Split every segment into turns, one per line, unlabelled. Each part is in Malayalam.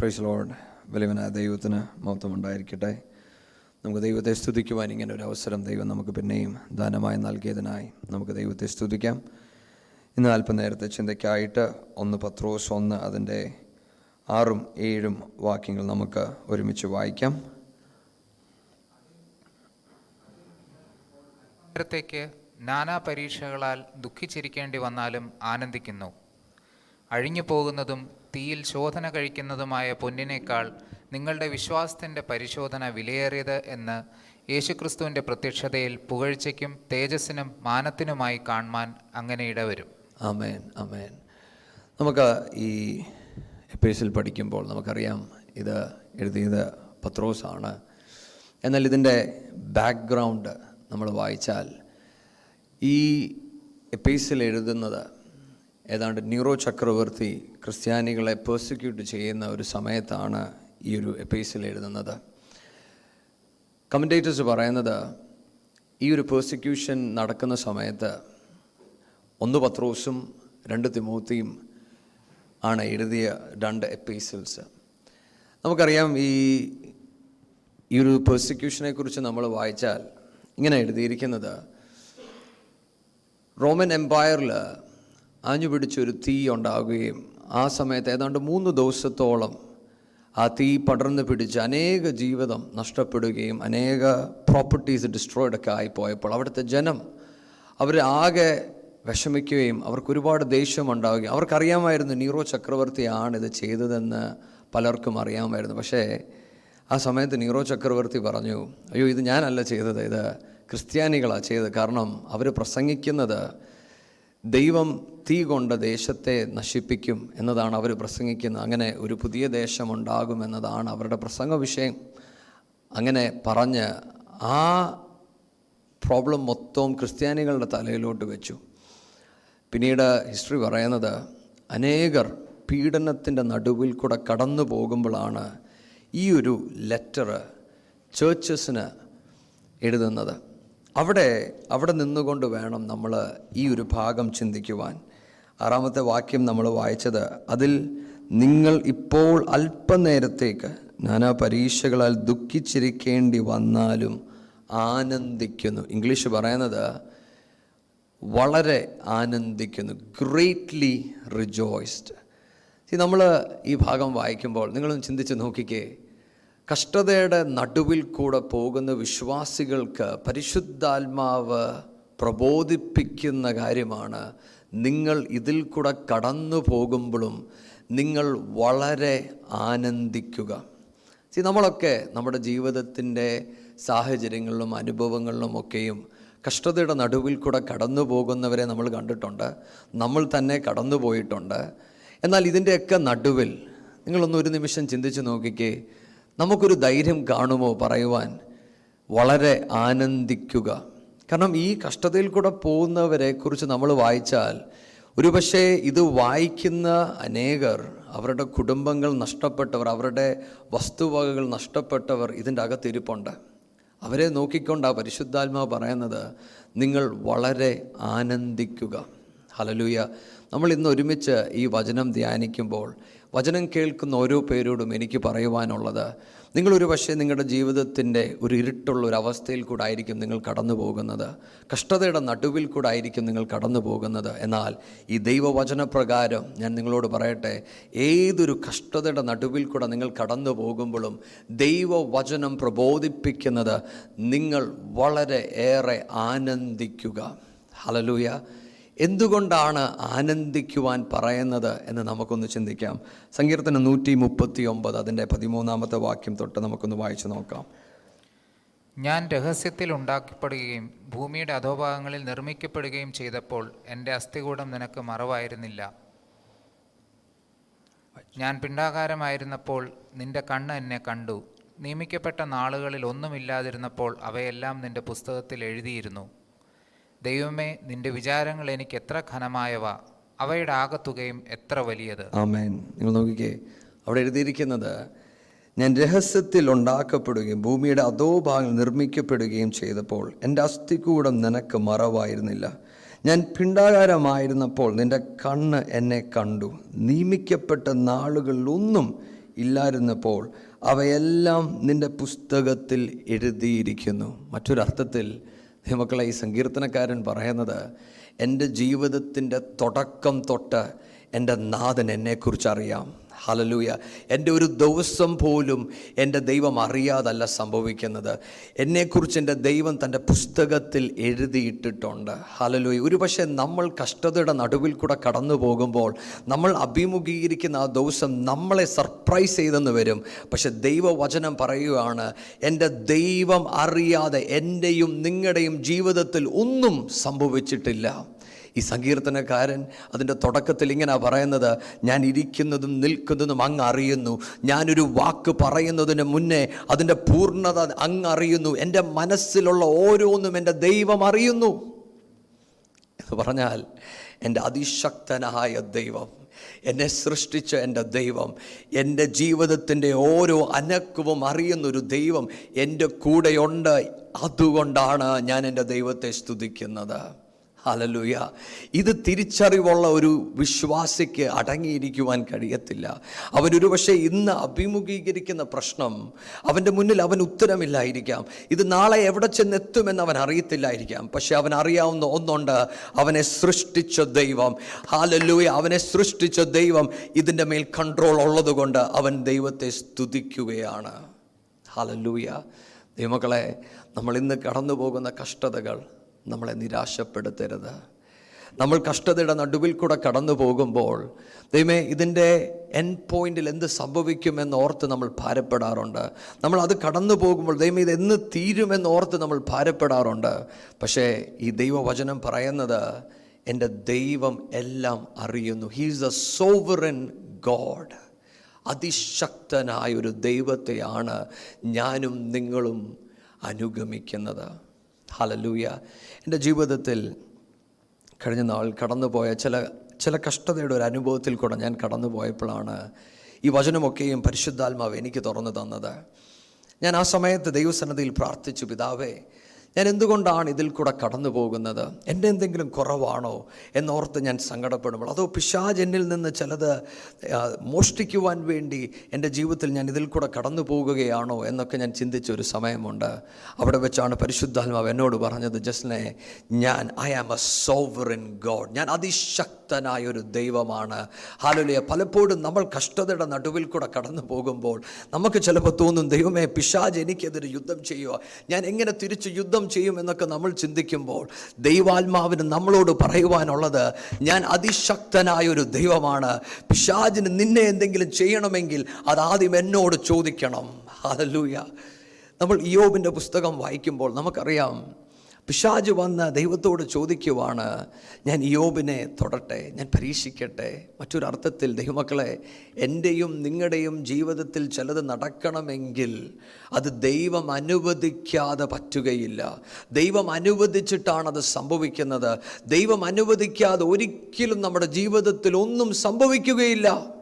പ്രൈസ് ലോഡ് വലിയവനായ ദൈവത്തിന് മഹത്വം ഉണ്ടായിരിക്കട്ടെ നമുക്ക് ദൈവത്തെ സ്തുതിക്കുവാൻ ഇങ്ങനെ ഒരു അവസരം ദൈവം നമുക്ക് പിന്നെയും ദാനമായി നൽകിയതിനായി നമുക്ക് ദൈവത്തെ സ്തുതിക്കാം. ഇന്ന് അല്പനേരത്തെ ചിന്തയ്ക്കായിട്ട് ഒന്ന് പത്രോസ് ഒന്ന് അതിന്റെ ആറും ഏഴും വാക്യങ്ങൾ നമുക്ക് ഒരുമിച്ച് വായിക്കാം.
നേരത്തേക്ക് നാനാ പരീക്ഷകളാൽ ദുഃഖിച്ചിരിക്കേണ്ടി വന്നാലും ആനന്ദിക്കുന്നു. അഴിഞ്ഞു പോകുന്നതും തീയിൽ ശോധന കഴിക്കുന്നതുമായ പൊന്നിനേക്കാൾ നിങ്ങളുടെ വിശ്വാസത്തിന്റെ പരിശോധന വിലയേറിയത് എന്ന് യേശുക്രിസ്തുവിന്റെ പ്രത്യക്ഷതയിൽ പുകഴ്ചയ്ക്കും തേജസ്സിനും മാനത്തിനുമായി കാണുവാൻ അങ്ങനെ ഇടവരും.
അമേൻ അമേൻ നമുക്ക് ഈ എപ്പേസിൽ പഠിക്കുമ്പോൾ നമുക്കറിയാം ഇത് എഴുതിയത് പത്രോസാണ്. എന്നാൽ ഇതിന്റെ ബാക്ക്ഗ്രൗണ്ട് നമ്മൾ വായിച്ചാൽ ഈ എപ്പേസിൽ എഴുതുന്നത് ഏതാണ്ട് ന്യൂറോ ചക്രവർത്തി ക്രിസ്ത്യാനികളെ പേഴ്സിക്യൂട്ട് ചെയ്യുന്ന ഒരു സമയത്താണ് ഈ ഒരു എപ്പീസിൽ എഴുതുന്നത്. കമന്റേറ്റേഴ്സ് പറയുന്നത് ഈ ഒരു പേഴ്സിക്യൂഷൻ നടക്കുന്ന സമയത്ത് ഒന്ന് പത്രോസും രണ്ട് തിമൂത്തിയും ആണ് എഴുതിയ രണ്ട് എപ്പീസിൽസ് നമുക്കറിയാം ഈ ഈ ഒരു പേഴ്സിക്യൂഷനെക്കുറിച്ച് നമ്മൾ വായിച്ചാൽ ഇങ്ങനെ എഴുതിയിരിക്കുന്നത് റോമൻ എംപയറിൽ ആഞ്ഞു പിടിച്ചൊരു തീ ഉണ്ടാകുകയും ആ സമയത്ത് ഏതാണ്ട് മൂന്ന് ദിവസത്തോളം ആ തീ പടർന്നു പിടിച്ച് അനേക ജീവിതം നഷ്ടപ്പെടുകയും അനേക പ്രോപ്പർട്ടീസ് ഡിസ്ട്രോയിഡ് ഒക്കെ ആയിപ്പോയപ്പോൾ അവിടുത്തെ ജനം അവർ ആകെ വിഷമിക്കുകയും അവർക്ക് ഒരുപാട് ദേഷ്യം ഉണ്ടാവുകയും അവർക്കറിയാമായിരുന്നു നീറോ ചക്രവർത്തിയാണ് ഇത് ചെയ്തതെന്ന് പലർക്കും അറിയാമായിരുന്നു. പക്ഷേ ആ സമയത്ത് നീറോ ചക്രവർത്തി പറഞ്ഞു അയ്യോ ഇത് ഞാനല്ല ചെയ്തത് ഇത് ക്രിസ്ത്യാനികളാണ് ചെയ്തത്. കാരണം അവർ പ്രസംഗിക്കുന്നത് ദൈവം തീ കൊണ്ട ദേശത്തെ നശിപ്പിക്കും എന്നതാണ് അവർ പ്രസംഗിക്കുന്നത്. അങ്ങനെ ഒരു പുതിയ ദേശമുണ്ടാകും എന്നതാണ് അവരുടെ പ്രസംഗ വിഷയം. അങ്ങനെ പറഞ്ഞ് ആ പ്രോബ്ലം മൊത്തവും ക്രിസ്ത്യാനികളുടെ തലയിലോട്ട് വെച്ചു. പിന്നീട് ഹിസ്റ്ററി പറയുന്നത് അനേകർ പീഡനത്തിന്റെ നടുവിൽ കൂടെ കടന്നു പോകുമ്പോഴാണ് ഈ ഒരു ലെറ്റർ ചേർച്ചസിന് എഴുതുന്നത്. അവിടെ അവിടെ നിന്നുകൊണ്ട് വേണം നമ്മൾ ഈ ഒരു ഭാഗം ചിന്തിക്കുവാൻ. ആറാമത്തെ വാക്യം നമ്മൾ വായിച്ചത് അതിൽ നിങ്ങൾ ഇപ്പോൾ അല്പനേരത്തേക്ക് നാനാ പരീക്ഷകളാൽ ദുഃഖിച്ചിരിക്കേണ്ടി വന്നാലും ആനന്ദിക്കുന്നു. ഇംഗ്ലീഷ് പറയുന്നത് വളരെ ആനന്ദിക്കുന്നു ഗ്രേറ്റ്ലി റിജോയ്സ്ഡ് നമ്മൾ ഈ ഭാഗം വായിക്കുമ്പോൾ നിങ്ങളൊന്ന് ചിന്തിച്ച് നോക്കിക്കേ. കഷ്ടതയുടെ നടുവിൽ കൂടെ പോകുന്ന വിശ്വാസികൾക്ക് പരിശുദ്ധാത്മാവ് പ്രബോധിപ്പിക്കുന്ന കാര്യമാണ്. നിങ്ങൾ ഇതിൽ കൂടെ കടന്നു പോകുമ്പോഴും നിങ്ങൾ വളരെ ആനന്ദിക്കുക. സി നമ്മളൊക്കെ നമ്മുടെ ജീവിതത്തിന്റെ സാഹചര്യങ്ങളിലും അനുഭവങ്ങളിലും ഒക്കെയും കഷ്ടതയുടെ നടുവിൽ കൂടെ കടന്നു പോകുന്നവരെ നമ്മൾ കണ്ടിട്ടുണ്ട്. നമ്മൾ തന്നെ കടന്നു പോയിട്ടുണ്ട്. എന്നാൽ ഇതിന്റെയൊക്കെ നടുവിൽ നിങ്ങളൊന്ന് ഒരു നിമിഷം ചിന്തിച്ച് നോക്കിക്കേ. നമുക്കൊരു ധൈര്യം കാണുമോ പറയുവാൻ വളരെ ആനന്ദിക്കുക. കാരണം ഈ കഷ്ടതയിൽ കൂടെ പോകുന്നവരെ കുറിച്ച് നമ്മൾ വായിച്ചാൽ ഒരുപക്ഷെ ഇത് വായിക്കുന്ന അനേകർ അവരുടെ കുടുംബങ്ങൾ നഷ്ടപ്പെട്ടവർ അവരുടെ വസ്തുവകകൾ നഷ്ടപ്പെട്ടവർ ഇതിന്റെ അകത്തിരിപ്പുണ്ട്. അവരെ നോക്കിക്കൊണ്ട് ആ പരിശുദ്ധാത്മാവ് പറയുന്നത് നിങ്ങൾ വളരെ ആനന്ദിക്കുക. ഹലലൂയ നമ്മൾ ഇന്ന് ഒരുമിച്ച് ഈ വചനം ധ്യാനിക്കുമ്പോൾ വചനം കേൾക്കുന്ന ഓരോ പേരോടും എനിക്ക് പറയുവാനുള്ളത് നിങ്ങളൊരു പക്ഷേ നിങ്ങളുടെ ജീവിതത്തിന്റെ ഒരു ഇരുട്ടുള്ള ഒരു അവസ്ഥയിൽ കൂടെ ആയിരിക്കും നിങ്ങൾ കടന്നു പോകുന്നത്. കഷ്ടതയുടെ നടുവിൽ കൂടെ ആയിരിക്കും നിങ്ങൾ കടന്നു പോകുന്നത്. എന്നാൽ ഈ ദൈവവചനപ്രകാരം ഞാൻ നിങ്ങളോട് പറയട്ടെ ഏതൊരു കഷ്ടതയുടെ നടുവിൽ കൂടെ നിങ്ങൾ കടന്നു പോകുമ്പോഴും ദൈവവചനം പ്രബോധിപ്പിക്കുന്നത് നിങ്ങൾ വളരെ ഏറെ ആനന്ദിക്കുക. ഹലലൂയ എന്തുകൊണ്ടാണ് ആനന്ദിക്കുവാൻ പറയുന്നത് എന്ന് നമുക്കൊന്ന് ചിന്തിക്കാം. സങ്കീർത്തനം നൂറ്റി മുപ്പത്തി ഒമ്പത് അതിന്റെ പതിമൂന്നാമത്തെ വാക്യം തൊട്ട് നമുക്കൊന്ന് വായിച്ചു നോക്കാം.
ഞാൻ രഹസ്യത്തിൽ ഉണ്ടാക്കപ്പെടുകയും ഭൂമിയുടെ അധോഭാഗങ്ങളിൽ നിർമ്മിക്കപ്പെടുകയും ചെയ്തപ്പോൾ എന്റെ അസ്ഥികൂടം നിനക്ക് മറവായിരുന്നില്ല. ഞാൻ പിണ്ടാകാരമായിരുന്നപ്പോൾ നിന്റെ കണ്ണ് എന്നെ കണ്ടു. നിയമിക്കപ്പെട്ട നാളുകളിൽ ഒന്നുമില്ലാതിരുന്നപ്പോൾ അവയെല്ലാം നിന്റെ പുസ്തകത്തിൽ എഴുതിയിരുന്നു. ദൈവമേ നിന്റെ വിചാരങ്ങൾ എനിക്ക് എത്ര ഘനമായവ അവയുടെ ആകത്തുകയും എത്ര വലിയത്.
ആമേൻ. നിങ്ങൾ നോക്കിക്കേ അവിടെ എഴുതിയിരിക്കുന്നത് ഞാൻ രഹസ്യത്തിൽ ഉണ്ടാക്കപ്പെടുകയും ഭൂമിയുടെ ഭാഗം നിർമ്മിക്കപ്പെടുകയും ചെയ്തപ്പോൾ എന്റെ അസ്ഥികൂടം നിനക്ക് മറവായിരുന്നില്ല. ഞാൻ പിണ്ടാകാരമായിരുന്നപ്പോൾ നിന്റെ കണ്ണ് എന്നെ കണ്ടു. നിയമിക്കപ്പെട്ട നാളുകളിലൊന്നും ഇല്ലായിരുന്നപ്പോൾ അവയെല്ലാം നിന്റെ പുസ്തകത്തിൽ എഴുതിയിരിക്കുന്നു. മറ്റൊരർത്ഥത്തിൽ മക്കളെ ഈ സങ്കീർത്തനക്കാരൻ പറയുന്നത് എന്റെ ജീവിതത്തിന്റെ തുടക്കം തൊട്ട് എന്റെ നാഥൻ എന്നെക്കുറിച്ച് അറിയാം ഹലലൂയ എന്റെ ഒരു ദിവസം പോലും എന്റെ ദൈവം അറിയാതല്ല സംഭവിക്കുന്നത്. എന്നെക്കുറിച്ച് എന്റെ ദൈവം തന്റെ പുസ്തകത്തിൽ എഴുതിയിട്ടിട്ടുണ്ട്. ഹലലൂയ ഒരു പക്ഷേ നമ്മൾ കഷ്ടതയുടെ നടുവിൽ കൂടെ കടന്നു പോകുമ്പോൾ നമ്മൾ അഭിമുഖീകരിക്കുന്ന ആ ദിവസം നമ്മളെ സർപ്രൈസ് ചെയ്തെന്ന് വരും. പക്ഷെ ദൈവവചനം പറയുകയാണ് എന്റെ ദൈവം അറിയാതെ എന്റെയും നിങ്ങളുടെയും ജീവിതത്തിൽ ഒന്നും സംഭവിച്ചിട്ടില്ല. ഈ സങ്കീർത്തനക്കാരൻ അതിന്റെ തുടക്കത്തിൽ ഇങ്ങനെ പറയുന്നത് ഞാൻ ഇരിക്കുന്നതും നിൽക്കുന്നതും അങ്ങ് അറിയുന്നു. ഞാനൊരു വാക്ക് പറയുന്നതിന് മുന്നേ അതിന്റെ പൂർണത അങ്ങ് അറിയുന്നു. എന്റെ മനസ്സിലുള്ള ഓരോന്നും എന്റെ ദൈവം അറിയുന്നു. എന്ന് പറഞ്ഞാൽ എന്റെ അതിശക്തനായ ദൈവം എന്നെ സൃഷ്ടിച്ച എന്റെ ദൈവം എന്റെ ജീവിതത്തിന്റെ ഓരോ അനക്കവും അറിയുന്നൊരു ദൈവം എന്റെ കൂടെയുണ്ട്. അതുകൊണ്ടാണ് ഞാൻ എന്റെ ദൈവത്തെ സ്തുതിക്കുന്നത്. ഹലലുയ. ഇത് തിരിച്ചറിവുള്ള ഒരു വിശ്വാസിക്ക് അടങ്ങിയിരിക്കുവാൻ കഴിയത്തില്ല. അവനൊരു പക്ഷേ ഇന്ന് അഭിമുഖീകരിക്കുന്ന പ്രശ്നം അവന്റെ മുന്നിൽ അവൻ ഉത്തരമില്ലായിരിക്കാം. ഇത് നാളെ എവിടെ ചെന്നെത്തുമെന്ന് അവൻ അറിയത്തില്ലായിരിക്കാം. പക്ഷേ അവൻ അറിയാവുന്ന ഒന്നുണ്ട്. അവനെ സൃഷ്ടിച്ച ദൈവം. ഹാലലൂയ അവനെ സൃഷ്ടിച്ച ദൈവം ഇതിന്റെ മേൽ കൺട്രോൾ ഉള്ളതുകൊണ്ട് അവൻ ദൈവത്തെ സ്തുതിക്കുകയാണ്. ഹാലലൂയ. ദൈവമക്കളെ നമ്മൾ ഇന്ന് കടന്നു പോകുന്ന കഷ്ടതകൾ നമ്മളെ നിരാശപ്പെടുത്തരുത്. നമ്മൾ കഷ്ടതയുടെ നടുവിൽ കൂടെ കടന്നു പോകുമ്പോൾ ദൈവമേ ഇതിന്റെ എൻ പോയിന്റിൽ എന്ത് സംഭവിക്കുമെന്ന് ഓർത്ത് നമ്മൾ ഭാരപ്പെടാറുണ്ട്. നമ്മൾ അത് കടന്നു പോകുമ്പോൾ ദൈവം ഇത് എന്ന് തീരുമെന്ന് ഓർത്ത് നമ്മൾ ഭാരപ്പെടാറുണ്ട്. പക്ഷേ ഈ ദൈവവചനം പറയുന്നത് എന്റെ ദൈവം എല്ലാം അറിയുന്നു. ഹീസ് എ സോവറൻ ഗോഡ് അതിശക്തനായ ഒരു ദൈവത്തെയാണ് ഞാനും നിങ്ങളും അനുഗമിക്കുന്നത്. ഹലലൂയ എന്റെ ജീവിതത്തിൽ കഴിഞ്ഞ നാൾ കടന്നുപോയ ചില ചില കഷ്ടതയുടെ ഒരു അനുഭവത്തിൽ കൂടെ ഞാൻ കടന്നു പോയപ്പോഴാണ് ഈ വചനമൊക്കെയും പരിശുദ്ധാത്മാവ് എനിക്ക് തുറന്നു തന്നത്. ഞാൻ ആ സമയത്ത് ദൈവസന്നദ്ധിയിൽ പ്രാർത്ഥിച്ചു പിതാവേ ഞാൻ എന്തുകൊണ്ടാണ് ഇതിൽ കൂടെ കടന്നു പോകുന്നത് എന്റെ എന്തെങ്കിലും കുറവാണോ എന്നോർത്ത് ഞാൻ സങ്കടപ്പെടുമ്പോൾ അതോ പിശാജ് എന്നിൽ നിന്ന് ചിലത് മോഷ്ടിക്കുവാൻ വേണ്ടി എന്റെ ജീവിതത്തിൽ ഞാൻ ഇതിൽ കൂടെ കടന്നു പോകുകയാണോ എന്നൊക്കെ ഞാൻ ചിന്തിച്ച ഒരു സമയമുണ്ട്. അവിടെ വെച്ചാണ് പരിശുദ്ധാത്മാവ് എന്നോട് പറഞ്ഞത് ജസ്നെ ഞാൻ I am a sovereign God ഞാൻ അതിശക്തനായ ഒരു ദൈവമാണ്. ഹാലുലിയ പലപ്പോഴും നമ്മൾ കഷ്ടതയുടെ നടുവിൽ കൂടെ കടന്നു പോകുമ്പോൾ നമുക്ക് ചിലപ്പോൾ തോന്നും ദൈവമേ പിശാജ് എനിക്കെതിരെ യുദ്ധം ചെയ്യുക. ഞാൻ എങ്ങനെ തിരിച്ച് യുദ്ധം ചെയ്യുമെന്നൊക്കെ നമ്മൾ ചിന്തിക്കുമ്പോൾ ദൈവാത്മാവിന് നമ്മളോട് പറയുവാനുള്ളത് ഞാൻ അതിശക്തനായ ഒരു ദൈവമാണ്. പിശാജിന് നിന്നെ എന്തെങ്കിലും ചെയ്യണമെങ്കിൽ അതാദ്യം എന്നോട് ചോദിക്കണം. അതല്ലൂയ നമ്മൾ ഇയോബിന്റെ പുസ്തകം വായിക്കുമ്പോൾ നമുക്കറിയാം പിശാജ് വന്ന് ദൈവത്തോട് ചോദിക്കുവാണ് ഞാൻ യോബിനെ തൊടട്ടെ ഞാൻ പരീക്ഷിക്കട്ടെ. മറ്റൊരർത്ഥത്തിൽ ദൈവമക്കളെ എന്റെയും നിങ്ങളുടെയും ജീവിതത്തിൽ ചിലത് നടക്കണമെങ്കിൽ അത് ദൈവം അനുവദിക്കാതെ പറ്റുകയില്ല. ദൈവം അനുവദിച്ചിട്ടാണ് അത് സംഭവിക്കുന്നത്. ദൈവം അനുവദിക്കാതെ ഒരിക്കലും നമ്മുടെ ജീവിതത്തിൽ ഒന്നും സംഭവിക്കുകയില്ല.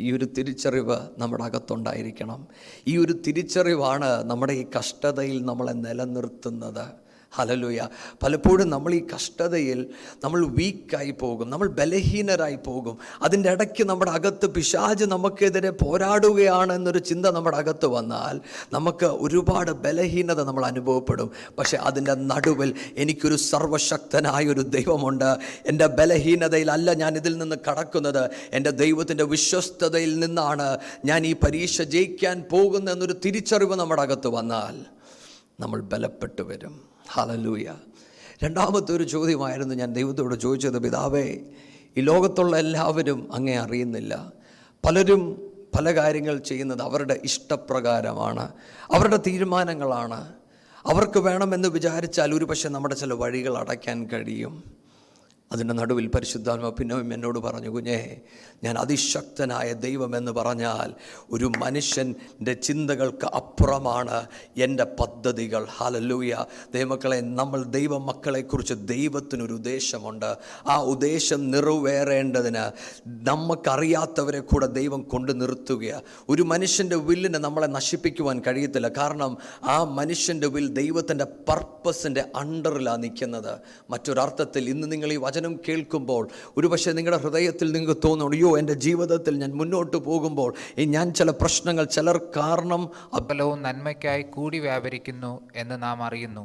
ഈ ഒരു തിരിച്ചറിവ് നമ്മുടെ അകത്തുണ്ടായിരിക്കണം. ഈ ഒരു തിരിച്ചറിവാണ് നമ്മുടെ ഈ കഷ്ടതയിൽ നമ്മളെ നിലനിർത്തുന്നത്. ഹലലുയ. പലപ്പോഴും നമ്മൾ ഈ കഷ്ടതയിൽ നമ്മൾ വീക്കായി പോകും നമ്മൾ ബലഹീനരായി പോകും. അതിന്റെ ഇടയ്ക്ക് നമ്മുടെ അകത്ത് പിശാജ് നമുക്കെതിരെ പോരാടുകയാണ് എന്നൊരു ചിന്ത നമ്മുടെ അകത്ത് വന്നാൽ നമുക്ക് ഒരുപാട് ബലഹീനത നമ്മൾ അനുഭവപ്പെടും. പക്ഷേ അതിന്റെ നടുവിൽ എനിക്കൊരു സർവശക്തനായ ഒരു ദൈവമുണ്ട്. എന്റെ ബലഹീനതയിലല്ല ഞാൻ ഇതിൽ നിന്ന് കടക്കുന്നത്. എന്റെ ദൈവത്തിന്റെ വിശ്വസ്തതയിൽ നിന്നാണ് ഞാൻ ഈ പരീക്ഷ ജയിക്കാൻ പോകുന്ന എന്നൊരു തിരിച്ചറിവ് നമ്മുടെ അകത്ത് വന്നാൽ നമ്മൾ ബലപ്പെട്ടു വരും. ഹലലൂയ രണ്ടാമത്തെ ഒരു ചോദ്യമായിരുന്നു ഞാൻ ദൈവത്തോട് ചോദിച്ചത് പിതാവേ ഈ ലോകത്തുള്ള എല്ലാവരും അങ്ങേ അറിയുന്നില്ല. പലരും പല കാര്യങ്ങൾ ചെയ്യുന്നത് അവരുടെ ഇഷ്ടപ്രകാരമാണ്. അവരുടെ തീരുമാനങ്ങളാണ്. അവർക്ക് വേണമെന്ന് വിചാരിച്ചാൽ ഒരു പക്ഷേ നമ്മുടെ ചില വഴികൾ അടയ്ക്കാൻ കഴിയും. അതിന്റെ നടുവിൽ പരിശുദ്ധാത്മ പിന്നെയും എന്നോട് പറഞ്ഞു കുഞ്ഞേ ഞാൻ അതിശക്തനായ ദൈവമെന്ന് പറഞ്ഞാൽ ഒരു മനുഷ്യന്റെ ചിന്തകൾക്ക് അപ്പുറമാണ് എന്റെ പദ്ധതികൾ. ഹാലലൂയ ദൈവമക്കളെ നമ്മൾ ദൈവമക്കളെക്കുറിച്ച് ദൈവത്തിനൊരു ഉദ്ദേശമുണ്ട്. ആ ഉദ്ദേശം നിറവേറേണ്ടതിന് നമുക്കറിയാത്തവരെ കൂടെ ദൈവം കൊണ്ടു നിർത്തുക ഒരു മനുഷ്യന്റെ വില്ലിനെ നമ്മളെ നശിപ്പിക്കുവാൻ കഴിയത്തില്ല. കാരണം ആ മനുഷ്യന്റെ വിൽ ദൈവത്തിന്റെ പർപ്പസിന്റെ അണ്ടറിലാണ് നിൽക്കുന്നത്. മറ്റൊരർത്ഥത്തിൽ ഇന്ന് നിങ്ങൾ ഈ വചനം കേൾക്കുമ്പോൾ ഒരുപക്ഷെ നിങ്ങളുടെ ഹൃദയത്തിൽ നിങ്ങൾക്ക് തോന്നും അയ്യോ എന്റെ ജീവിതത്തിൽ ഞാൻ മുന്നോട്ട് പോകുമ്പോൾ ഈ ഞാൻ ചില പ്രശ്നങ്ങൾ ചിലർ കാരണം
അബലവും നന്മയ്ക്കായി കൂടി വ്യാപരിക്കുന്നു എന്ന് നാം അറിയുന്നു.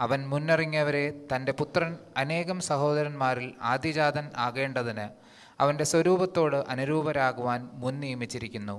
അവൻ മുന്നറിഞ്ഞവരെ തന്റെ പുത്രൻ അനേകം സഹോദരന്മാരിൽ ആദിജാതൻ ആകേണ്ടതിന് അവന്റെ സ്വരൂപത്തോട് അനുരൂപരാകുവാൻ മുൻ നിയമിച്ചിരിക്കുന്നു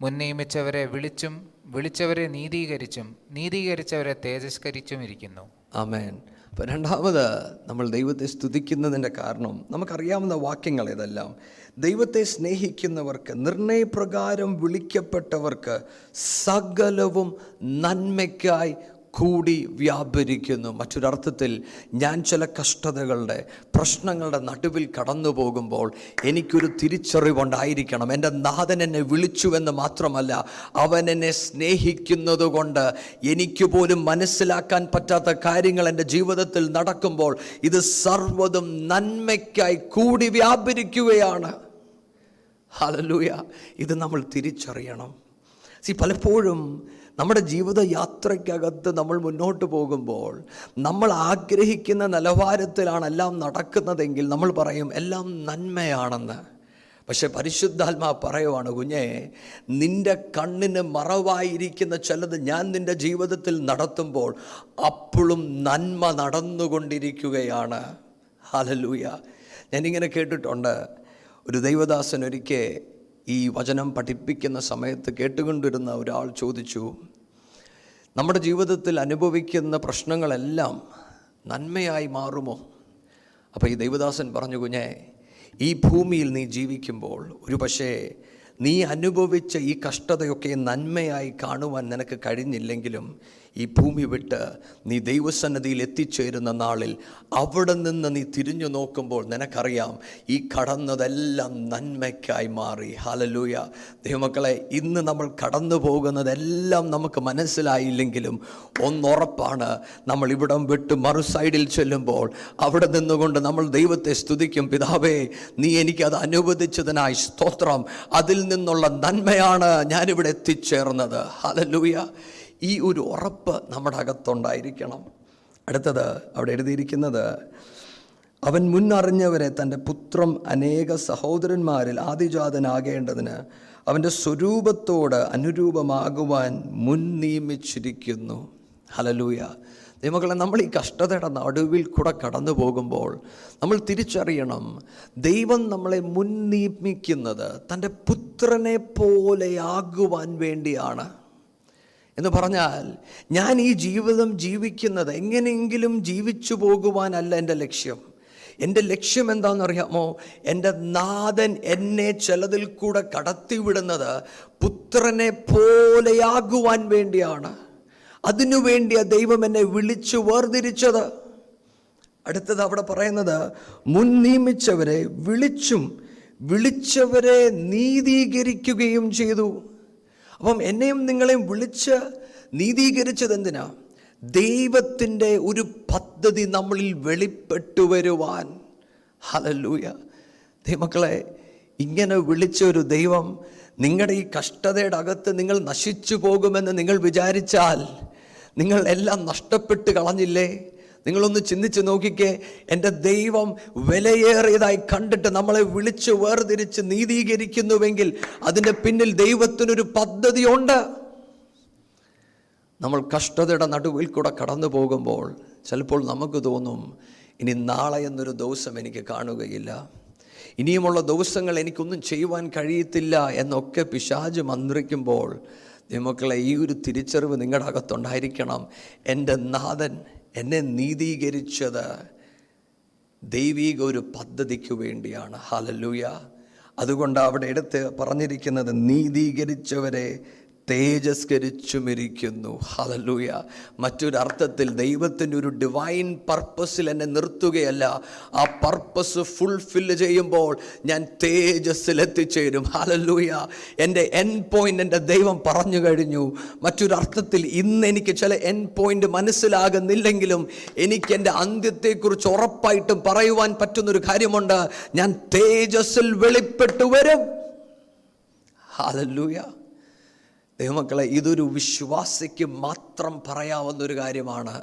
മുൻ നിയമിച്ചവരെ വിളിച്ചും വിളിച്ചവരെ നീതീകരിച്ചും നീതീകരിച്ചവരെ തേജസ്കരിച്ചും ഇരിക്കുന്നു.
ആമേൻ. അപ്പം രണ്ടാമത് നമ്മൾ ദൈവത്തെ സ്തുതിക്കുന്നതിന്റെ കാരണം നമുക്കറിയാവുന്ന വാക്യങ്ങൾ ഇതെല്ലാം. ദൈവത്തെ സ്നേഹിക്കുന്നവർക്ക് നിർണയപ്രകാരം വിളിക്കപ്പെട്ടവർക്ക് സകലവും നന്മയ്ക്കായി കൂടി വ്യാപരിക്കുന്നു. മറ്റൊരർത്ഥത്തിൽ ഞാൻ ചില കഷ്ടതകളുടെ പ്രശ്നങ്ങളുടെ നടുവിൽ കടന്നു പോകുമ്പോൾ എനിക്കൊരു തിരിച്ചറിവുണ്ടായിരിക്കണം. എന്റെ നാഥൻ എന്നെ വിളിച്ചുവെന്ന് മാത്രമല്ല അവൻ എന്നെ സ്നേഹിക്കുന്നത് കൊണ്ട് എനിക്ക് പോലും മനസ്സിലാക്കാൻ പറ്റാത്ത കാര്യങ്ങൾ എന്റെ ജീവിതത്തിൽ നടക്കുമ്പോൾ ഇത് സർവതും നന്മയ്ക്കായി കൂടി വ്യാപരിക്കുകയാണ്. ഹലലൂയ ഇത് നമ്മൾ തിരിച്ചറിയണം. സി പലപ്പോഴും നമ്മുടെ ജീവിത യാത്രയ്ക്കകത്ത് നമ്മൾ മുന്നോട്ട് പോകുമ്പോൾ നമ്മൾ ആഗ്രഹിക്കുന്ന നിലവാരത്തിലാണ് എല്ലാം നടക്കുന്നതെങ്കിൽ നമ്മൾ പറയും എല്ലാം നന്മയാണെന്ന്. പക്ഷെ പരിശുദ്ധാത്മാ പറയുവാണ് കുഞ്ഞെ നിന്റെ കണ്ണിന് മറവായിരിക്കുന്ന ചിലത് ഞാൻ നിന്റെ ജീവിതത്തിൽ നടത്തുമ്പോൾ അപ്പോഴും നന്മ നടന്നുകൊണ്ടിരിക്കുകയാണ്. ഹലലൂയ ഞാനിങ്ങനെ കേട്ടിട്ടുണ്ട്. ഒരു ദൈവദാസൻ ഒരിക്കൽ ഈ വചനം പഠിപ്പിക്കുന്ന സമയത്ത് കേട്ടുകൊണ്ടിരുന്ന ഒരാൾ ചോദിച്ചു നമ്മുടെ ജീവിതത്തിൽ അനുഭവിക്കുന്ന പ്രശ്നങ്ങളെല്ലാം നന്മയായി മാറുമോ? അപ്പോൾ ഈ ദൈവദാസൻ പറഞ്ഞു കുഞ്ഞെ ഈ ഭൂമിയിൽ നീ ജീവിക്കുമ്പോൾ ഒരു പക്ഷേ നീ അനുഭവിച്ച ഈ കഷ്ടതയൊക്കെ നന്മയായി കാണുവാൻ നിനക്ക് കഴിഞ്ഞില്ലെങ്കിലും ഈ ഭൂമി വിട്ട് നീ ദൈവസന്നതിയിൽ എത്തിച്ചേരുന്ന നാളിൽ അവിടെ നിന്ന് നീ തിരിഞ്ഞു നോക്കുമ്പോൾ നിനക്കറിയാം ഈ കടന്നതെല്ലാം നന്മയ്ക്കായി മാറി. ഹലലൂയ ദൈവമക്കളെ ഇന്ന് നമ്മൾ കടന്നു പോകുന്നതെല്ലാം നമുക്ക് മനസ്സിലായില്ലെങ്കിലും ഒന്നുറപ്പാണ് നമ്മൾ ഇവിടം വിട്ട് മറു സൈഡിൽ ചെല്ലുമ്പോൾ അവിടെ നിന്നുകൊണ്ട് നമ്മൾ ദൈവത്തെ സ്തുതിക്കും. പിതാവേ നീ എനിക്കത് അനുവദിച്ചതിനായി സ്തോത്രം. അതിൽ നിന്നുള്ള നന്മയാണ് ഞാനിവിടെ എത്തിച്ചേർന്നത്. ഹലലൂയ ഈ ഒരു ഉറപ്പ് നമ്മുടെ അകത്തുണ്ടായിരിക്കണം. അടുത്തത് അവിടെ എഴുതിയിരിക്കുന്നത് അവൻ മുന്നറിഞ്ഞവരെ തന്റെ പുത്രം അനേക സഹോദരന്മാരിൽ ആദിജാതനാകേണ്ടതിന് അവന്റെ സ്വരൂപത്തോട് അനുരൂപമാകുവാൻ മുൻ നിയമിച്ചിരിക്കുന്നു. ഹലലൂയ ദൈവങ്ങളെ നമ്മൾ ഈ കഷ്ടതയുടെ നടുവിൽ കൂടെ കടന്നു പോകുമ്പോൾ നമ്മൾ തിരിച്ചറിയണം ദൈവം നമ്മളെ മുൻ നിയമിക്കുന്നത് തന്റെ പുത്രനെ പോലെയാകുവാൻ വേണ്ടിയാണ്. എന്ന് പറഞ്ഞാൽ ഞാൻ ഈ ജീവിതം ജീവിക്കുന്നത് എങ്ങനെയെങ്കിലും ജീവിച്ചു പോകുവാനല്ല എന്റെ ലക്ഷ്യം. എന്റെ ലക്ഷ്യം എന്താണെന്നറിയാമോ? എന്റെ നാഥൻ എന്നെ ചിലതിൽ കൂടെ കടത്തിവിടുന്നത് പുത്രനെ പോലെയാകുവാൻ വേണ്ടിയാണ്. അതിനുവേണ്ടിയാ ദൈവം എന്നെ വിളിച്ചു വേർതിരിച്ചത്. അടുത്തത് അവിടെ പറയുന്നത് മുൻ നിയമിച്ചവരെ വിളിച്ചും വിളിച്ചവരെ നീതീകരിക്കുകയും ചെയ്തു. അപ്പം എന്നെയും നിങ്ങളെയും വിളിച്ച് നീതീകരിച്ചത് എന്തിനാ ദൈവത്തിന്റെ ഒരു പദ്ധതി നമ്മളിൽ വെളിപ്പെട്ടു വരുവാൻ. ഹലല്ലൂയ. ദൈവമക്കളെ ഇങ്ങനെ വിളിച്ച ഒരു ദൈവം നിങ്ങളുടെ ഈ കഷ്ടതയുടെ അകത്ത് നിങ്ങൾ നശിച്ചു പോകുമെന്ന് നിങ്ങൾ വിചാരിച്ചാൽ നിങ്ങൾ എല്ലാം നഷ്ടപ്പെട്ട് കളഞ്ഞില്ലേ? നിങ്ങളൊന്ന് ചിന്തിച്ച് നോക്കിക്കേ. എന്റെ ദൈവം വിലയേറിയതായി കണ്ടിട്ട് നമ്മളെ വിളിച്ച് വേർതിരിച്ച് നീതീകരിക്കുന്നുവെങ്കിൽ അതിന്റെ പിന്നിൽ ദൈവത്തിനൊരു പദ്ധതിയുണ്ട്. നമ്മൾ കഷ്ടതയുടെ നടുവിൽ കൂടെ കടന്നു പോകുമ്പോൾ ചിലപ്പോൾ നമുക്ക് തോന്നും ഇനി നാളെ എന്നൊരു ദിവസം എനിക്ക് കാണുകയില്ല. ഇനിയുമുള്ള ദിവസങ്ങൾ എനിക്കൊന്നും ചെയ്യുവാൻ കഴിയത്തില്ല എന്നൊക്കെ പിശാജ് മന്ത്രിക്കുമ്പോൾ നിമക്കളെ ഈ ഒരു തിരിച്ചറിവ് നിങ്ങളുടെ അകത്തുണ്ടായിരിക്കണം. എന്റെ നാഥൻ എന്നെ നീതീകരിച്ചത് ദൈവീക ഒരു പദ്ധതിക്ക് വേണ്ടിയാണ്. ഹാലലൂയ അതുകൊണ്ട് അവിടെ എടുത്ത് പറഞ്ഞിരിക്കുന്നത് നീതീകരിച്ചവരെ തേജസ്കരിച്ചുമിരിക്കുന്നു. ഹലലൂയ മറ്റൊരർത്ഥത്തിൽ ദൈവത്തിന്റെ ഒരു ഡിവൈൻ പർപ്പസിൽ എന്നെ നിർത്തുകയല്ല. ആ പർപ്പസ് ഫുൾഫില്ല് ചെയ്യുമ്പോൾ ഞാൻ തേജസ്സിൽ എത്തിച്ചേരും ഹലലൂയ എന്റെ എൻ പോയിന്റ് എന്റെ ദൈവം പറഞ്ഞു കഴിഞ്ഞു. മറ്റൊരർത്ഥത്തിൽ ഇന്ന് എനിക്ക് ചില എൻ പോയിന്റ് മനസ്സിലാകുന്നില്ലെങ്കിലും എനിക്ക് എന്റെ അന്ത്യത്തെക്കുറിച്ച് ഉറപ്പായിട്ടും പറയുവാൻ പറ്റുന്നൊരു കാര്യമുണ്ട്. ഞാൻ തേജസ്സിൽ വെളിപ്പെട്ടു വരും ഹാലല്ലൂയ. ദൈവമക്കളെ ഇതൊരു വിശ്വാസിക്ക് മാത്രം പറയാവുന്ന ഒരു കാര്യമാണ്.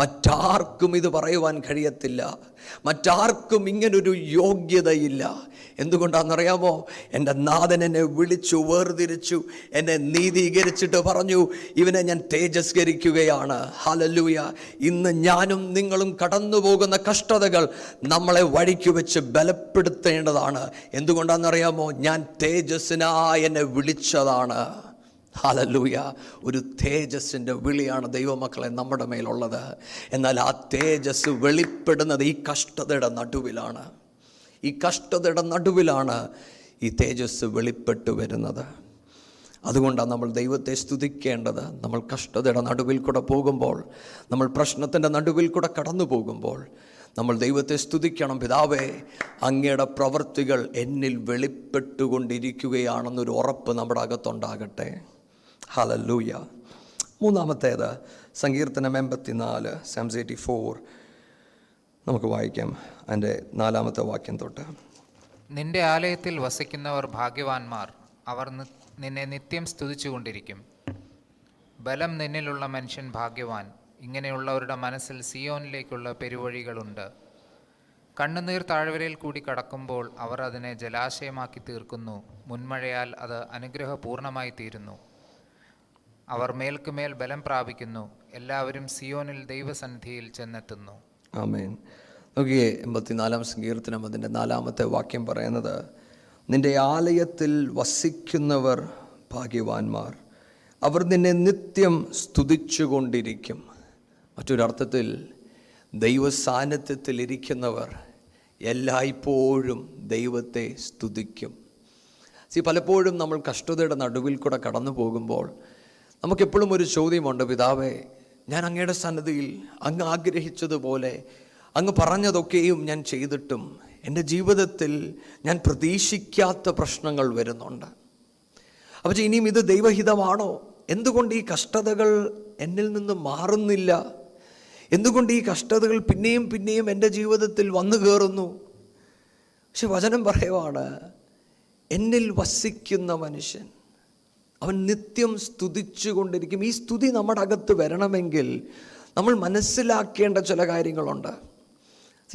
മറ്റാർക്കും ഇത് പറയുവാൻ കഴിയത്തില്ല. മറ്റാർക്കും ഇങ്ങനൊരു യോഗ്യതയില്ല. എന്തുകൊണ്ടാണെന്നറിയാമോ? എന്റെ നാഥൻ എന്നെ വിളിച്ചു വേർതിരിച്ചു എന്നെ നീതീകരിച്ചിട്ട് പറഞ്ഞു ഇവനെ ഞാൻ തേജസ്കരിക്കുകയാണ്. ഹലല്ലൂയ. ഇന്ന് ഞാനും നിങ്ങളും കടന്നു പോകുന്ന കഷ്ടതകൾ നമ്മളെ വഴിക്ക് വെച്ച് ബലപ്പെടുത്തേണ്ടതാണ്. എന്തുകൊണ്ടാണെന്നറിയാമോ? ഞാൻ തേജസ്സിനായി എന്നെ വിളിച്ചതാണ്. ഹാലല്ലൂയ. ഒരു തേജസ്സിന്റെ വിളിയാണ് ദൈവമക്കളെ നമ്മുടെ മേലുള്ളത്. എന്നാൽ ആ തേജസ് വെളിപ്പെടുന്നത് ഈ കഷ്ടതയുടെ നടുവിലാണ്. ഈ കഷ്ടതയുടെ നടുവിലാണ് ഈ തേജസ് വെളിപ്പെട്ടു വരുന്നത്. അതുകൊണ്ടാണ് നമ്മൾ ദൈവത്തെ സ്തുതിക്കേണ്ടത്. നമ്മൾ കഷ്ടതയുടെ നടുവിൽ കൂടെ പോകുമ്പോൾ നമ്മൾ പ്രശ്നത്തിന്റെ നടുവിൽ കൂടെ കടന്നു പോകുമ്പോൾ നമ്മൾ ദൈവത്തെ സ്തുതിക്കണം. പിതാവേ അങ്ങയുടെ പ്രവൃത്തികൾ എന്നിൽ വെളിപ്പെട്ടുകൊണ്ടിരിക്കുകയാണെന്നൊരു ഉറപ്പ് നമ്മുടെ അകത്തുണ്ടാകട്ടെ. ഹലല്ലൂയ മൂന്നാമത്തേത് സങ്കീർത്തനം എൺപത്തിനാല് സെംസ് എയ്റ്റി ഫോർ നമുക്ക് വായിക്കാം അതിന്റെ നാലാമത്തെ വാക്യം തൊട്ട്.
നിന്റെ ആലയത്തിൽ വസിക്കുന്നവർ ഭാഗ്യവാന്മാർ അവർ നിന്നെ നിത്യം സ്തുതിച്ചുകൊണ്ടിരിക്കും. ബലം നിന്നിലുള്ള മനുഷ്യൻ ഭാഗ്യവാൻ ഇങ്ങനെയുള്ളവരുടെ മനസ്സിൽ സിയോനിലേക്കുള്ള പെരുവഴികളുണ്ട്. കണ്ണുനീർ താഴ്വരയിൽ കൂടി കടക്കുമ്പോൾ അവർ അതിനെ ജലാശയമാക്കി തീർക്കുന്നു മുൻമഴയാൽ അത് അനുഗ്രഹപൂർണമായി തീരുന്നു. അവർ മേൽക്കുമേൽ ബലം പ്രാപിക്കുന്നു. എല്ലാവരും സിയോനിൽ ദൈവസന്നിധിയിൽ ചെന്നെത്തുന്നു.
ആമേൻ. നോക്കിയേ എൺപത്തിനാലാം സങ്കീർത്തനം അതിന്റെ നാലാമത്തെ വാക്യം പറയുന്നത് നിന്റെ ആലയത്തിൽ വസിക്കുന്നവർ ഭാഗ്യവാന്മാർ. അവർ നിന്നെ നിത്യം സ്തുതിച്ചുകൊണ്ടിരിക്കും. മറ്റൊരർത്ഥത്തിൽ ദൈവ സാന്നിധ്യത്തിൽ ഇരിക്കുന്നവർ എല്ലായ്പ്പോഴും ദൈവത്തെ സ്തുതിക്കും. സി പലപ്പോഴും നമ്മൾ കഷ്ടതയുടെ നടുവിൽ കൂടെ കടന്നു പോകുമ്പോൾ നമുക്കെപ്പോഴും ഒരു ചോദ്യമുണ്ട് പിതാവേ ഞാൻ അങ്ങയുടെ സന്നദ്ധിയിൽ അങ്ങ് ആഗ്രഹിച്ചതുപോലെ അങ്ങ് പറഞ്ഞതൊക്കെയും ഞാൻ ചെയ്തിട്ടും എന്റെ ജീവിതത്തിൽ ഞാൻ പ്രതീക്ഷിക്കാത്ത പ്രശ്നങ്ങൾ വരുന്നുണ്ട്. അപ്പോൾ ഇനിയും ഇത് ദൈവഹിതമാണോ? എന്തുകൊണ്ട് ഈ കഷ്ടതകൾ എന്നിൽ നിന്ന് മാറുന്നില്ല? എന്തുകൊണ്ട് ഈ കഷ്ടതകൾ പിന്നെയും പിന്നെയും എന്റെ ജീവിതത്തിൽ വന്നു കയറുന്നു? പക്ഷെ വചനം പറയുവാണ് എന്നിൽ വസിക്കുന്ന മനുഷ്യൻ അവൻ നിത്യം സ്തുതിച്ചുകൊണ്ടിരിക്കും. ഈ സ്തുതി നമ്മുടെ അകത്ത് വരണമെങ്കിൽ നമ്മൾ മനസ്സിലാക്കേണ്ട ചില കാര്യങ്ങളുണ്ട്.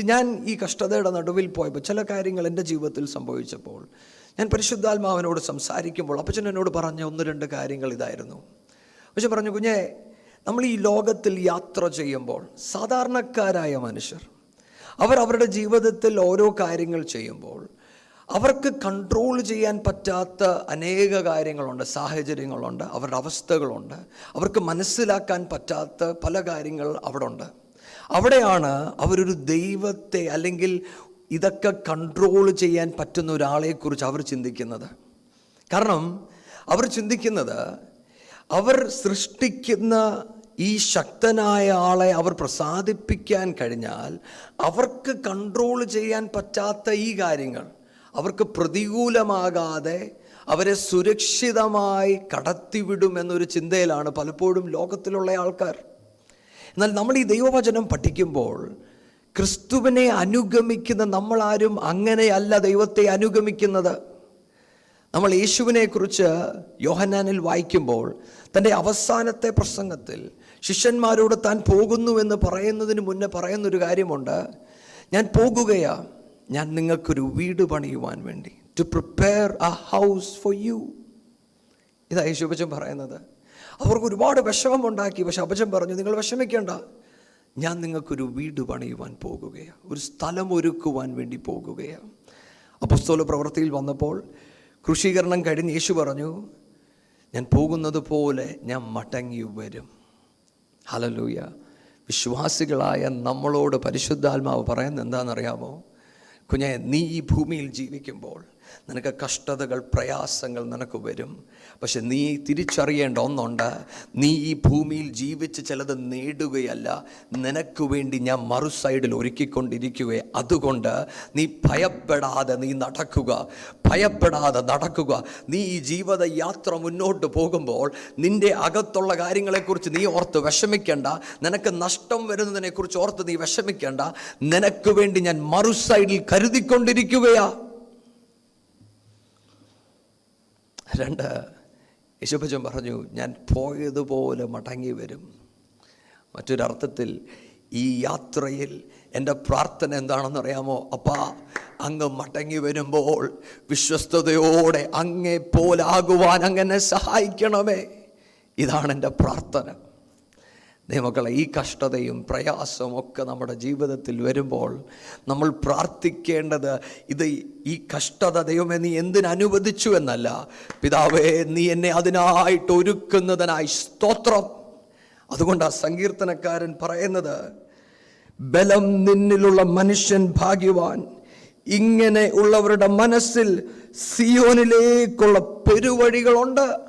ഞാൻ ഈ കഷ്ടതയുടെ നടുവിൽ പോയപ്പോൾ ചില കാര്യങ്ങൾ എന്റെ ജീവിതത്തിൽ സംഭവിച്ചപ്പോൾ ഞാൻ പരിശുദ്ധാത്മാവിനോട് സംസാരിക്കുമ്പോൾ അപ്പച്ചൻ എന്നോട് പറഞ്ഞ ഒന്ന് രണ്ട് കാര്യങ്ങൾ ഇതായിരുന്നു. പക്ഷെ പറഞ്ഞു കുഞ്ഞെ നമ്മൾ ഈ ലോകത്തിൽ യാത്ര ചെയ്യുമ്പോൾ സാധാരണക്കാരായ മനുഷ്യർ അവർ അവരുടെ ജീവിതത്തിൽ ഓരോ കാര്യങ്ങൾ ചെയ്യുമ്പോൾ അവർക്ക് കൺട്രോൾ ചെയ്യാൻ പറ്റാത്ത അനേക കാര്യങ്ങളുണ്ട് സാഹചര്യങ്ങളുണ്ട് അവരുടെ അവസ്ഥകളുണ്ട്. അവർക്ക് മനസ്സിലാക്കാൻ പറ്റാത്ത പല കാര്യങ്ങൾ അവിടെ ഉണ്ട് അവിടെയാണ് അവരൊരു ദൈവത്തെ അല്ലെങ്കിൽ ഇതൊക്കെ കൺട്രോൾ ചെയ്യാൻ പറ്റുന്ന ഒരാളെക്കുറിച്ച് അവർ ചിന്തിക്കുന്നത്. കാരണം അവർ ചിന്തിക്കുന്നത് അവർ സൃഷ്ടിക്കുന്ന ഈ ശക്തനായ ആളെ അവർ പ്രസാദിപ്പിക്കാൻ കഴിഞ്ഞാൽ അവർക്ക് കൺട്രോൾ ചെയ്യാൻ പറ്റാത്ത ഈ കാര്യങ്ങൾ അവർക്ക് പ്രതികൂലമാകാതെ അവരെ സുരക്ഷിതമായി കടത്തിവിടും എന്നൊരു ചിന്തയിലാണ് പലപ്പോഴും ലോകത്തിലുള്ള ആൾക്കാർ. എന്നാൽ നമ്മൾ ഈ ദൈവവചനം പഠിക്കുമ്പോൾ ക്രിസ്തുവിനെ അനുഗമിക്കുന്ന നമ്മളാരും അങ്ങനെയല്ല ദൈവത്തെ അനുഗമിക്കുന്നത്. നമ്മൾ യേശുവിനെക്കുറിച്ച് യോഹന്നാനിൽ വായിക്കുമ്പോൾ തന്റെ അവസാനത്തെ പ്രസംഗത്തിൽ ശിഷ്യന്മാരോട് താൻ പോകുന്നു എന്ന് പറയുന്നതിന് മുന്നേ പറയുന്നൊരു കാര്യമുണ്ട്. ഞാൻ പോകുകയാ ഞാൻ നിങ്ങൾക്കൊരു വീട് പണിയുവാൻ വേണ്ടി. To prepare a house for you ഇതാ യേശുബച്ചൻ പറയുന്നത്. അവർക്ക് ഒരുപാട് വിഷമമുണ്ടാക്കി പക്ഷെ അപജൻ പറഞ്ഞു നിങ്ങൾ വിഷമിക്കേണ്ട. ഞാൻ നിങ്ങൾക്കൊരു വീട് പണിയുവാൻ പോകുകയാണ് ഒരു സ്ഥലം ഒരുക്കുവാൻ വേണ്ടി പോകുകയാണ് അപ്പസ്തോല പ്രവൃത്തിയിൽ വന്നപ്പോൾ കൃഷീകരണം കഴിഞ്ഞ് യേശു പറഞ്ഞു ഞാൻ പോകുന്നത് പോലെ ഞാൻ മടങ്ങി വരും. ഹലലൂയ വിശ്വാസികളായ നമ്മളോട് പരിശുദ്ധാത്മാവ് പറയുന്നത് എന്താണെന്നറിയാമോ? കുഞ്ഞെ നീ ഈ ഭൂമിയിൽ ജീവിക്കുമ്പോൾ നിനക്ക് കഷ്ടതകൾ പ്രയാസങ്ങൾ നിനക്ക് വരും. പക്ഷെ നീ തിരിച്ചറിയേണ്ട ഒന്നുണ്ട്. നീ ഈ ഭൂമിയിൽ ജീവിച്ച് ചിലത് നേടുകയല്ല. നിനക്ക് വേണ്ടി ഞാൻ മറു സൈഡിൽ ഒരുക്കിക്കൊണ്ടിരിക്കുകയെ. അതുകൊണ്ട് നീ ഭയപ്പെടാതെ നീ നടക്കുക. ഭയപ്പെടാതെ നടക്കുക. നീ ഈ ജീവിത യാത്ര മുന്നോട്ട് പോകുമ്പോൾ നിന്റെ അകത്തുള്ള കാര്യങ്ങളെക്കുറിച്ച് നീ ഓർത്ത് വിഷമിക്കേണ്ട. നിനക്ക് നഷ്ടം വരുന്നതിനെക്കുറിച്ച് ഓർത്ത് നീ വിഷമിക്കേണ്ട. നിനക്ക് വേണ്ടി ഞാൻ മറു സൈഡിൽ കരുതിക്കൊണ്ടിരിക്കുകയാ. രണ്ട് യേശുപ്പച്ചൻ പറഞ്ഞു ഞാൻ പോയതുപോലെ മടങ്ങി വരും. മറ്റൊരർത്ഥത്തിൽ ഈ യാത്രയിൽ എന്റെ പ്രാർത്ഥന എന്താണെന്ന് അറിയാമോ അപ്പാ അങ്ങ് മടങ്ങി വരുമ്പോൾ വിശ്വസ്തയോടെ അങ്ങേ പോലാകുവാൻ അങ്ങനെ സഹായിക്കണമേ. ഇതാണ് എന്റെ പ്രാർത്ഥന. ദൈവമക്കളെ ഈ കഷ്ടതയും പ്രയാസവും ഒക്കെ നമ്മുടെ ജീവിതത്തിൽ വരുമ്പോൾ നമ്മൾ പ്രാർത്ഥിക്കേണ്ടത് ഇത് ഈ കഷ്ടത ദൈവമേ നീ എന്തിനനുവദിച്ചു എന്നല്ല. പിതാവേ നീ എന്നെ അതിനായിട്ട് ഒരുക്കുന്നതിനായി സ്തോത്രം. അതുകൊണ്ട് ആ സങ്കീർത്തനക്കാരൻ പറയുന്നത് ബലം നിന്നിലുള്ള മനുഷ്യൻ ഭാഗ്യവാൻ. ഇങ്ങനെ ഉള്ളവരുടെ മനസ്സിൽ സിയോനിലേക്കുള്ള പെരുവഴികളുണ്ട്.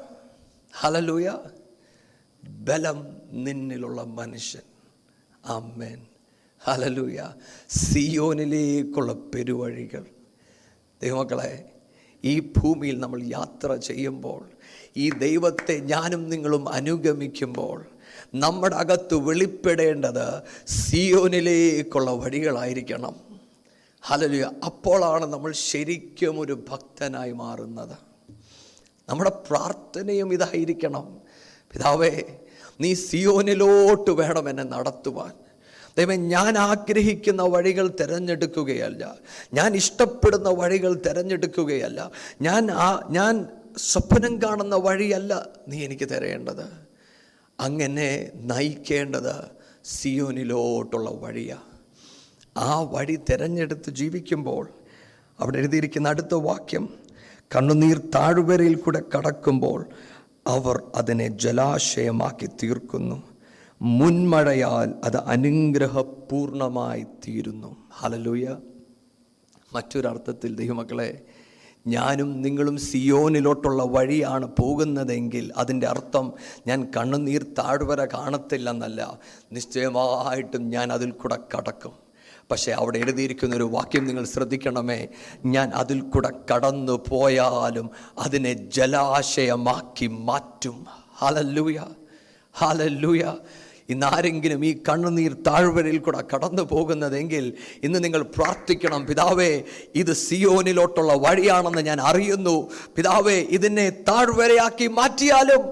ഹലലൂയ ബലം നിന്നിലുള്ള മനുഷ്യൻ. അമ്മേൻ ഹലലൂയ സിയോനിലേക്കുള്ള പെരുവഴികൾ. ദൈവമക്കളെ ഈ ഭൂമിയിൽ നമ്മൾ യാത്ര ചെയ്യുമ്പോൾ ഈ ദൈവത്തെ ഞാനും നിങ്ങളും അനുഗമിക്കുമ്പോൾ നമ്മുടെ അകത്ത് വെളിപ്പെടേണ്ടത് സിയോനിലേക്കുള്ള വഴികളായിരിക്കണം. ഹലലുയ അപ്പോഴാണ് നമ്മൾ ശരിക്കും ഒരു ഭക്തനായി മാറുന്നത്. നമ്മുടെ പ്രാർത്ഥനയും ഇതായിരിക്കണം. പിതാവേ നീ സിയോനിലോട്ട് വേണം എന്നെ നടത്തുവാൻ. ദൈവം ഞാൻ ആഗ്രഹിക്കുന്ന വഴികൾ തിരഞ്ഞെടുക്കുകയല്ല. ഞാൻ ഇഷ്ടപ്പെടുന്ന വഴികൾ തിരഞ്ഞെടുക്കുകയല്ല. ഞാൻ ആ ഞാൻ സ്വപ്നം കാണുന്ന വഴിയല്ല നീ എനിക്ക് തരേണ്ടത്. അങ്ങനെ നയിക്കേണ്ടത് സിയോനിലോട്ടുള്ള വഴിയാണ് ആ വഴി തിരഞ്ഞെടുത്ത് ജീവിക്കുമ്പോൾ അവിടെ എഴുതിയിരിക്കുന്ന അടുത്ത വാക്യം കണ്ണുനീർ താഴ്വരയിൽ കൂടെ കടക്കുമ്പോൾ അവർ അതിനെ ജലാശയമാക്കി തീർക്കുന്നു. മുൻമഴയാൽ അത് അനുഗ്രഹപൂർണമായി തീരുന്നു. ഹലലൂയ മറ്റൊരർത്ഥത്തിൽ ദൈവമക്കളെ ഞാനും നിങ്ങളും സിയോനിലോട്ടുള്ള വഴിയാണ് പോകുന്നതെങ്കിൽ അതിന്റെ അർത്ഥം ഞാൻ കണ്ണുനീർ താഴ്വര കാണത്തില്ലെന്നല്ല. നിശ്ചയമായിട്ടും ഞാൻ അതിൽ കൂടെ കടക്കും. പക്ഷേ അവിടെ എഴുതിയിരിക്കുന്ന ഒരു വാക്യം നിങ്ങൾ ശ്രദ്ധിക്കണമേ. ഞാൻ അതിൽ കൂടെ കടന്നു പോയാലും അതിനെ ജലാശയമാക്കി മാറ്റും. Hallelujah hallelujah. ഇന്ന് ആരെങ്കിലും ഈ കണ്ണുനീർ താഴ്വരയിൽ കൂടെ കടന്നു പോകുന്നതെങ്കിൽ ഇന്ന് നിങ്ങൾ പ്രാർത്ഥിക്കണം പിതാവേ ഇത് സിയോനിലോട്ടുള്ള വഴിയാണെന്ന് ഞാൻ അറിയുന്നു. പിതാവേ ഇതിനെ താഴ്വരയാക്കി മാറ്റിയാലും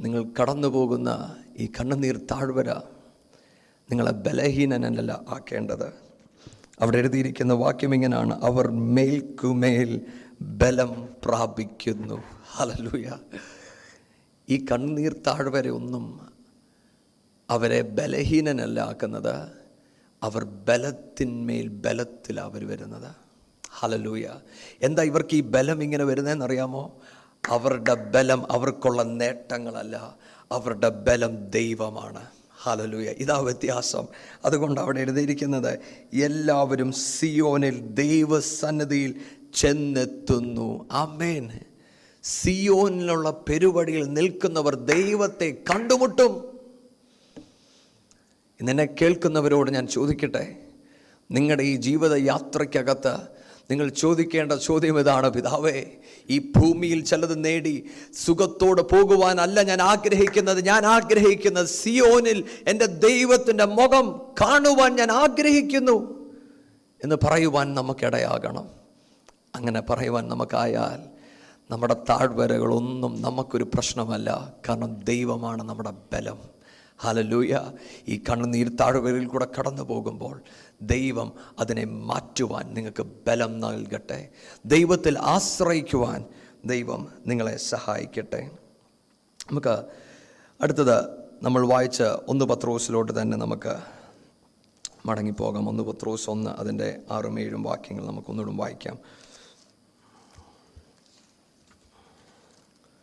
നിങ്ങൾ കടന്നു പോകുന്ന ഈ കണ്ണുനീർ താഴ്വര നിങ്ങളെ ബലഹീനനല്ല ആക്കേണ്ടത്. അവിടെ എഴുതിയിരിക്കുന്ന വാക്യം ഇങ്ങനെയാണ് അവർ മേൽക്കുമേൽ ബലം പ്രാപിക്കുന്നു. ഹലലൂയ ഈ കണ്ണുനീർ താഴ്വരയൊന്നും അവരെ ബലഹീനനല്ല ആക്കുന്നത് അവർ ബലത്തിന്മേൽ ബലത്തിലാണ് അവർ വരുന്നത്. ഹലലൂയ എന്താ ഇവർക്ക് ഈ ബലം ഇങ്ങനെ വരുന്നതെന്നറിയാമോ? അവരുടെ ബലം അവർക്കുള്ള നേട്ടങ്ങളല്ല അവരുടെ ബലം ദൈവമാണ്. ഹലലൂയ ഇതാ വ്യത്യാസം. അതുകൊണ്ട് അവിടെ എഴുതിയിരിക്കുന്നത് എല്ലാവരും സിയോനിൽ ദൈവസന്നിധിയിൽ ചെന്നെത്തുന്നു. അമേൻ സിയോനിലുള്ള പെരുവടിയിൽ നിൽക്കുന്നവർ ദൈവത്തെ കണ്ടുമുട്ടും. ഇന്നെ കേൾക്കുന്നവരോട് ഞാൻ ചോദിക്കട്ടെ നിങ്ങളുടെ ഈ ജീവിത യാത്രയ്ക്കകത്ത് നിങ്ങൾ ചോദിക്കേണ്ട ചോദ്യം ഇതാണ് പിതാവേ ഈ ഭൂമിയിൽ ചിലത് നേടി സുഖത്തോടെ പോകുവാനല്ല ഞാൻ ആഗ്രഹിക്കുന്നത്. ഞാൻ ആഗ്രഹിക്കുന്നത് സിയോനിൽ എന്റെ ദൈവത്തിന്റെ മുഖം കാണുവാൻ ഞാൻ ആഗ്രഹിക്കുന്നു എന്ന് പറയുവാൻ നമുക്കിടയാകണം. അങ്ങനെ പറയുവാൻ നമുക്കായാൽ നമ്മുടെ താഴ്വരകളൊന്നും നമുക്കൊരു പ്രശ്നമല്ല. കാരണം ദൈവമാണ് നമ്മുടെ ബലം. ഹലലൂയ ഈ കണ്ണുനീർ താഴ്വരയിൽ കൂടെ കടന്നു പോകുമ്പോൾ ദൈവം അതിനെ മാറ്റുവാൻ നിങ്ങൾക്ക് ബലം നൽകട്ടെ. ദൈവത്തിൽ ആശ്രയിക്കുവാൻ ദൈവം നിങ്ങളെ സഹായിക്കട്ടെ. നമുക്ക് അടുത്തത് നമ്മൾ വായിച്ച ഒന്ന് പത്രോസിലോട്ട് തന്നെ നമുക്ക് മടങ്ങിപ്പോകാം. ഒന്ന് പത്രോസ് ഒന്ന് അതിന്റെ ആറും ഏഴും വാക്യങ്ങൾ നമുക്കൊന്നുകൂടും വായിക്കാം.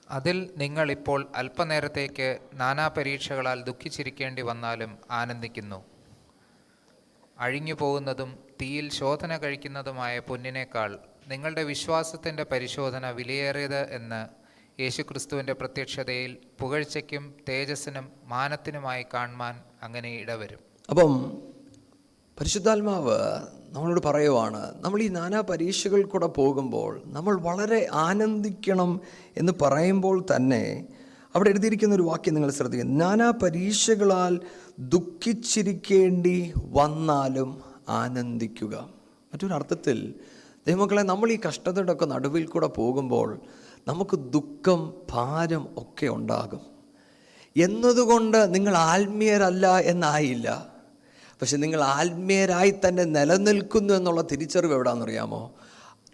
അതിൽ നിങ്ങൾ ഇപ്പോൾ അല്പനേരത്തേക്ക് നാനാ പരീക്ഷകളാൽ ദുഃഖിച്ചിരിക്കേണ്ടി വന്നാലും ആനന്ദിക്കുന്നു. അഴിഞ്ഞു പോകുന്നതും തീയിൽ ശോധന കഴിക്കുന്നതുമായ പൊന്നിനേക്കാൾ നിങ്ങളുടെ വിശ്വാസത്തിന്റെ പരിശോധന വിലയേറിയത് എന്ന് യേശുക്രിസ്തുവിന്റെ പ്രത്യക്ഷതയിൽ പുകഴ്ചയ്ക്കും തേജസ്സിനും മാനത്തിനുമായി കാണുവാൻ അങ്ങനെ ഇടവരും.
അപ്പം പരിശുദ്ധാത്മാവ് നമ്മളോട് പറയുവാണ് നമ്മൾ ഈ നാനാ പരീക്ഷകൾ കൂടെ പോകുമ്പോൾ നമ്മൾ വളരെ ആനന്ദിക്കണം എന്ന് പറയുമ്പോൾ തന്നെ അവിടെ എഴുതിയിരിക്കുന്ന ഒരു വാക്യം നിങ്ങൾ ശ്രദ്ധിക്കുക. നാനാ പരീക്ഷകളാൽ ദുഃഖിച്ചിരിക്കേണ്ടി വന്നാലും ആനന്ദിക്കുക. മറ്റൊരർത്ഥത്തിൽ ദൈവമക്കളെ നമ്മൾ ഈ കഷ്ടതയുടെ ഒക്കെ നടുവിൽ കൂടെ പോകുമ്പോൾ നമുക്ക് ദുഃഖം ഭാരം ഒക്കെ ഉണ്ടാകും. എന്നതുകൊണ്ട് നിങ്ങൾ ആത്മീയരല്ല എന്നായില്ല. പക്ഷെ നിങ്ങൾ ആത്മീയരായി തന്നെ നിലനിൽക്കുന്നു എന്നുള്ള തിരിച്ചറിവ് എവിടാണെന്നറിയാമോ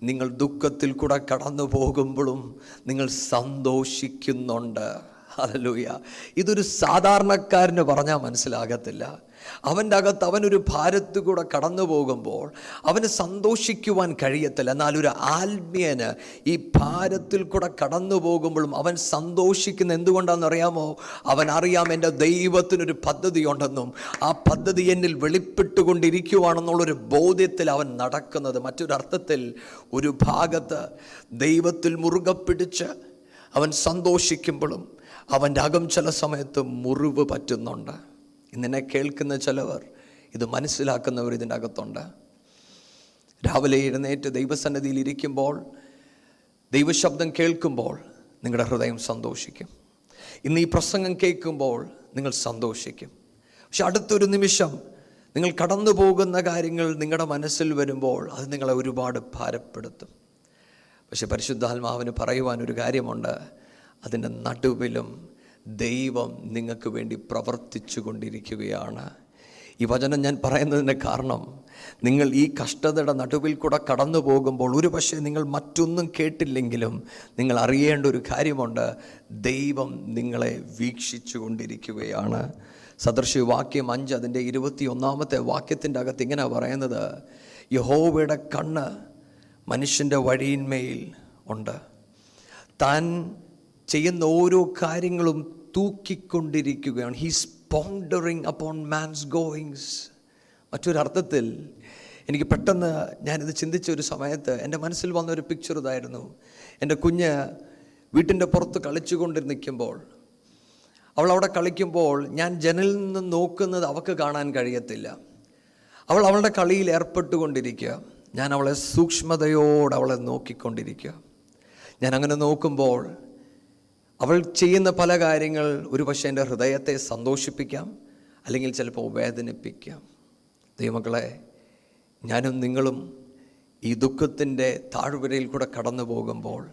നിങ്ങൾ ദുഃഖത്തിൽ കൂടെ കടന്നു പോകുമ്പോഴും നിങ്ങൾ സന്തോഷിക്കുന്നുണ്ട്. ഹല്ലേലൂയ. ഇതൊരു സാധാരണക്കാരന് പറഞ്ഞാൽ മനസ്സിലാകത്തില്ല. അവന്റെ അകത്ത് അവനൊരു ഭാരത്ത് കൂടെ കടന്നു പോകുമ്പോൾ അവന് സന്തോഷിക്കുവാൻ കഴിയത്തില്ല. എന്നാൽ ഒരു ആത്മീയന് ഈ ഭാരത്തിൽ കൂടെ കടന്നു പോകുമ്പോഴും അവൻ സന്തോഷിക്കുന്ന എന്തുകൊണ്ടാണെന്ന് അറിയാമോ? അവൻ അറിയാം എന്റെ ദൈവത്തിനൊരു പദ്ധതിയുണ്ടെന്നും ആ പദ്ധതി എന്നിൽ വെളിപ്പെട്ടുകൊണ്ടിരിക്കുവാണെന്നുള്ളൊരു ബോധ്യത്തിൽ അവൻ നടക്കുന്നത്. മറ്റൊരർത്ഥത്തിൽ ഒരു ഭാഗത്ത് ദൈവത്തിൽ മുറുകെ പിടിച്ച് അവൻ സന്തോഷിക്കുമ്പോഴും അവന്റെ അകം ചില സമയത്ത് മുറിവ് പറ്റുന്നുണ്ട്. ഇന്നെ കേൾക്കുന്ന ചിലവർ ഇത് മനസ്സിലാക്കുന്നവർ ഇതിന്റെ അകത്തുണ്ട്. രാവിലെ എഴുന്നേറ്റ് ദൈവസന്നിധിയിൽ ഇരിക്കുമ്പോൾ ദൈവശബ്ദം കേൾക്കുമ്പോൾ നിങ്ങളുടെ ഹൃദയം സന്തോഷിക്കും. ഇന്ന് ഈ പ്രസംഗം കേൾക്കുമ്പോൾ നിങ്ങൾ സന്തോഷിക്കും. പക്ഷെ അടുത്തൊരു നിമിഷം നിങ്ങൾ കടന്നു പോകുന്ന കാര്യങ്ങൾ നിങ്ങളുടെ മനസ്സിൽ വരുമ്പോൾ അത് നിങ്ങളെ ഒരുപാട് ഭാരപ്പെടുത്തും. പക്ഷെ പരിശുദ്ധാത്മാവിന് പറയുവാനൊരു കാര്യമുണ്ട്. അതിന്റെ നടുവിലും ദൈവം നിങ്ങൾക്ക് വേണ്ടി പ്രവർത്തിച്ചു കൊണ്ടിരിക്കുകയാണ്. ഈ വചനം ഞാൻ പറയുന്നതിന്റെ കാരണം നിങ്ങൾ ഈ കഷ്ടതയുടെ നടുവിൽ കൂടെ കടന്നു പോകുമ്പോൾ ഒരു പക്ഷേ നിങ്ങൾ മറ്റൊന്നും കേട്ടില്ലെങ്കിലും നിങ്ങൾ അറിയേണ്ട ഒരു കാര്യമുണ്ട്. ദൈവം നിങ്ങളെ വീക്ഷിച്ചു കൊണ്ടിരിക്കുകയാണ്. സദൃശ്യ വാക്യം അഞ്ച് അതിന്റെ ഇരുപത്തി ഒന്നാമത്തെ വാക്യത്തിന്റെ അകത്ത് ഇങ്ങനെ പറയുന്നത് യഹോവയുടെ കണ്ണ് മനുഷ്യന്റെ വഴിയിന്മേൽ ഉണ്ട്. താൻ ചെയ്യുന്ന ഓരോ കാര്യങ്ങളും തൂക്കിക്കൊണ്ടിരിക്കുകയാണ്. He's pondering upon man's goings മറ്റൊരർത്ഥത്തിൽ എനിക്ക് പെട്ടെന്ന് ഞാനിത് ചിന്തിച്ച ഒരു സമയത്ത് എന്റെ മനസ്സിൽ വന്ന ഒരു പിക്ചർ ഇതായിരുന്നു. എന്റെ കുഞ്ഞ് വീട്ടിന്റെ പുറത്ത് കളിച്ചുകൊണ്ട് നിൽക്കുമ്പോൾ അവൾ അവിടെ കളിക്കുമ്പോൾ ഞാൻ ജനലിൽ നിന്ന് നോക്കുന്നത് അവൾക്ക് കാണാൻ കഴിയത്തില്ല. അവൾ അവളുടെ കളിയിൽ ഏർപ്പെട്ടുകൊണ്ടിരിക്കുക. ഞാൻ അവളെ സൂക്ഷ്മതയോടെ അവളെ നോക്കിക്കൊണ്ടിരിക്കുക. ഞാൻ അങ്ങനെ നോക്കുമ്പോൾ അവൾ ചെയ്യുന്ന പല കാര്യങ്ങൾ ഒരു പക്ഷേ എന്റെ ഹൃദയത്തെ സന്തോഷിപ്പിക്കാം അല്ലെങ്കിൽ ചിലപ്പോൾ വേദനിപ്പിക്കാം. ദൈവമക്കളെ ഞാനും നിങ്ങളും ഈ ദുഃഖത്തിന്റെ താഴ്വരയിൽ കൂടെ കടന്നു പോകുമ്പോൾ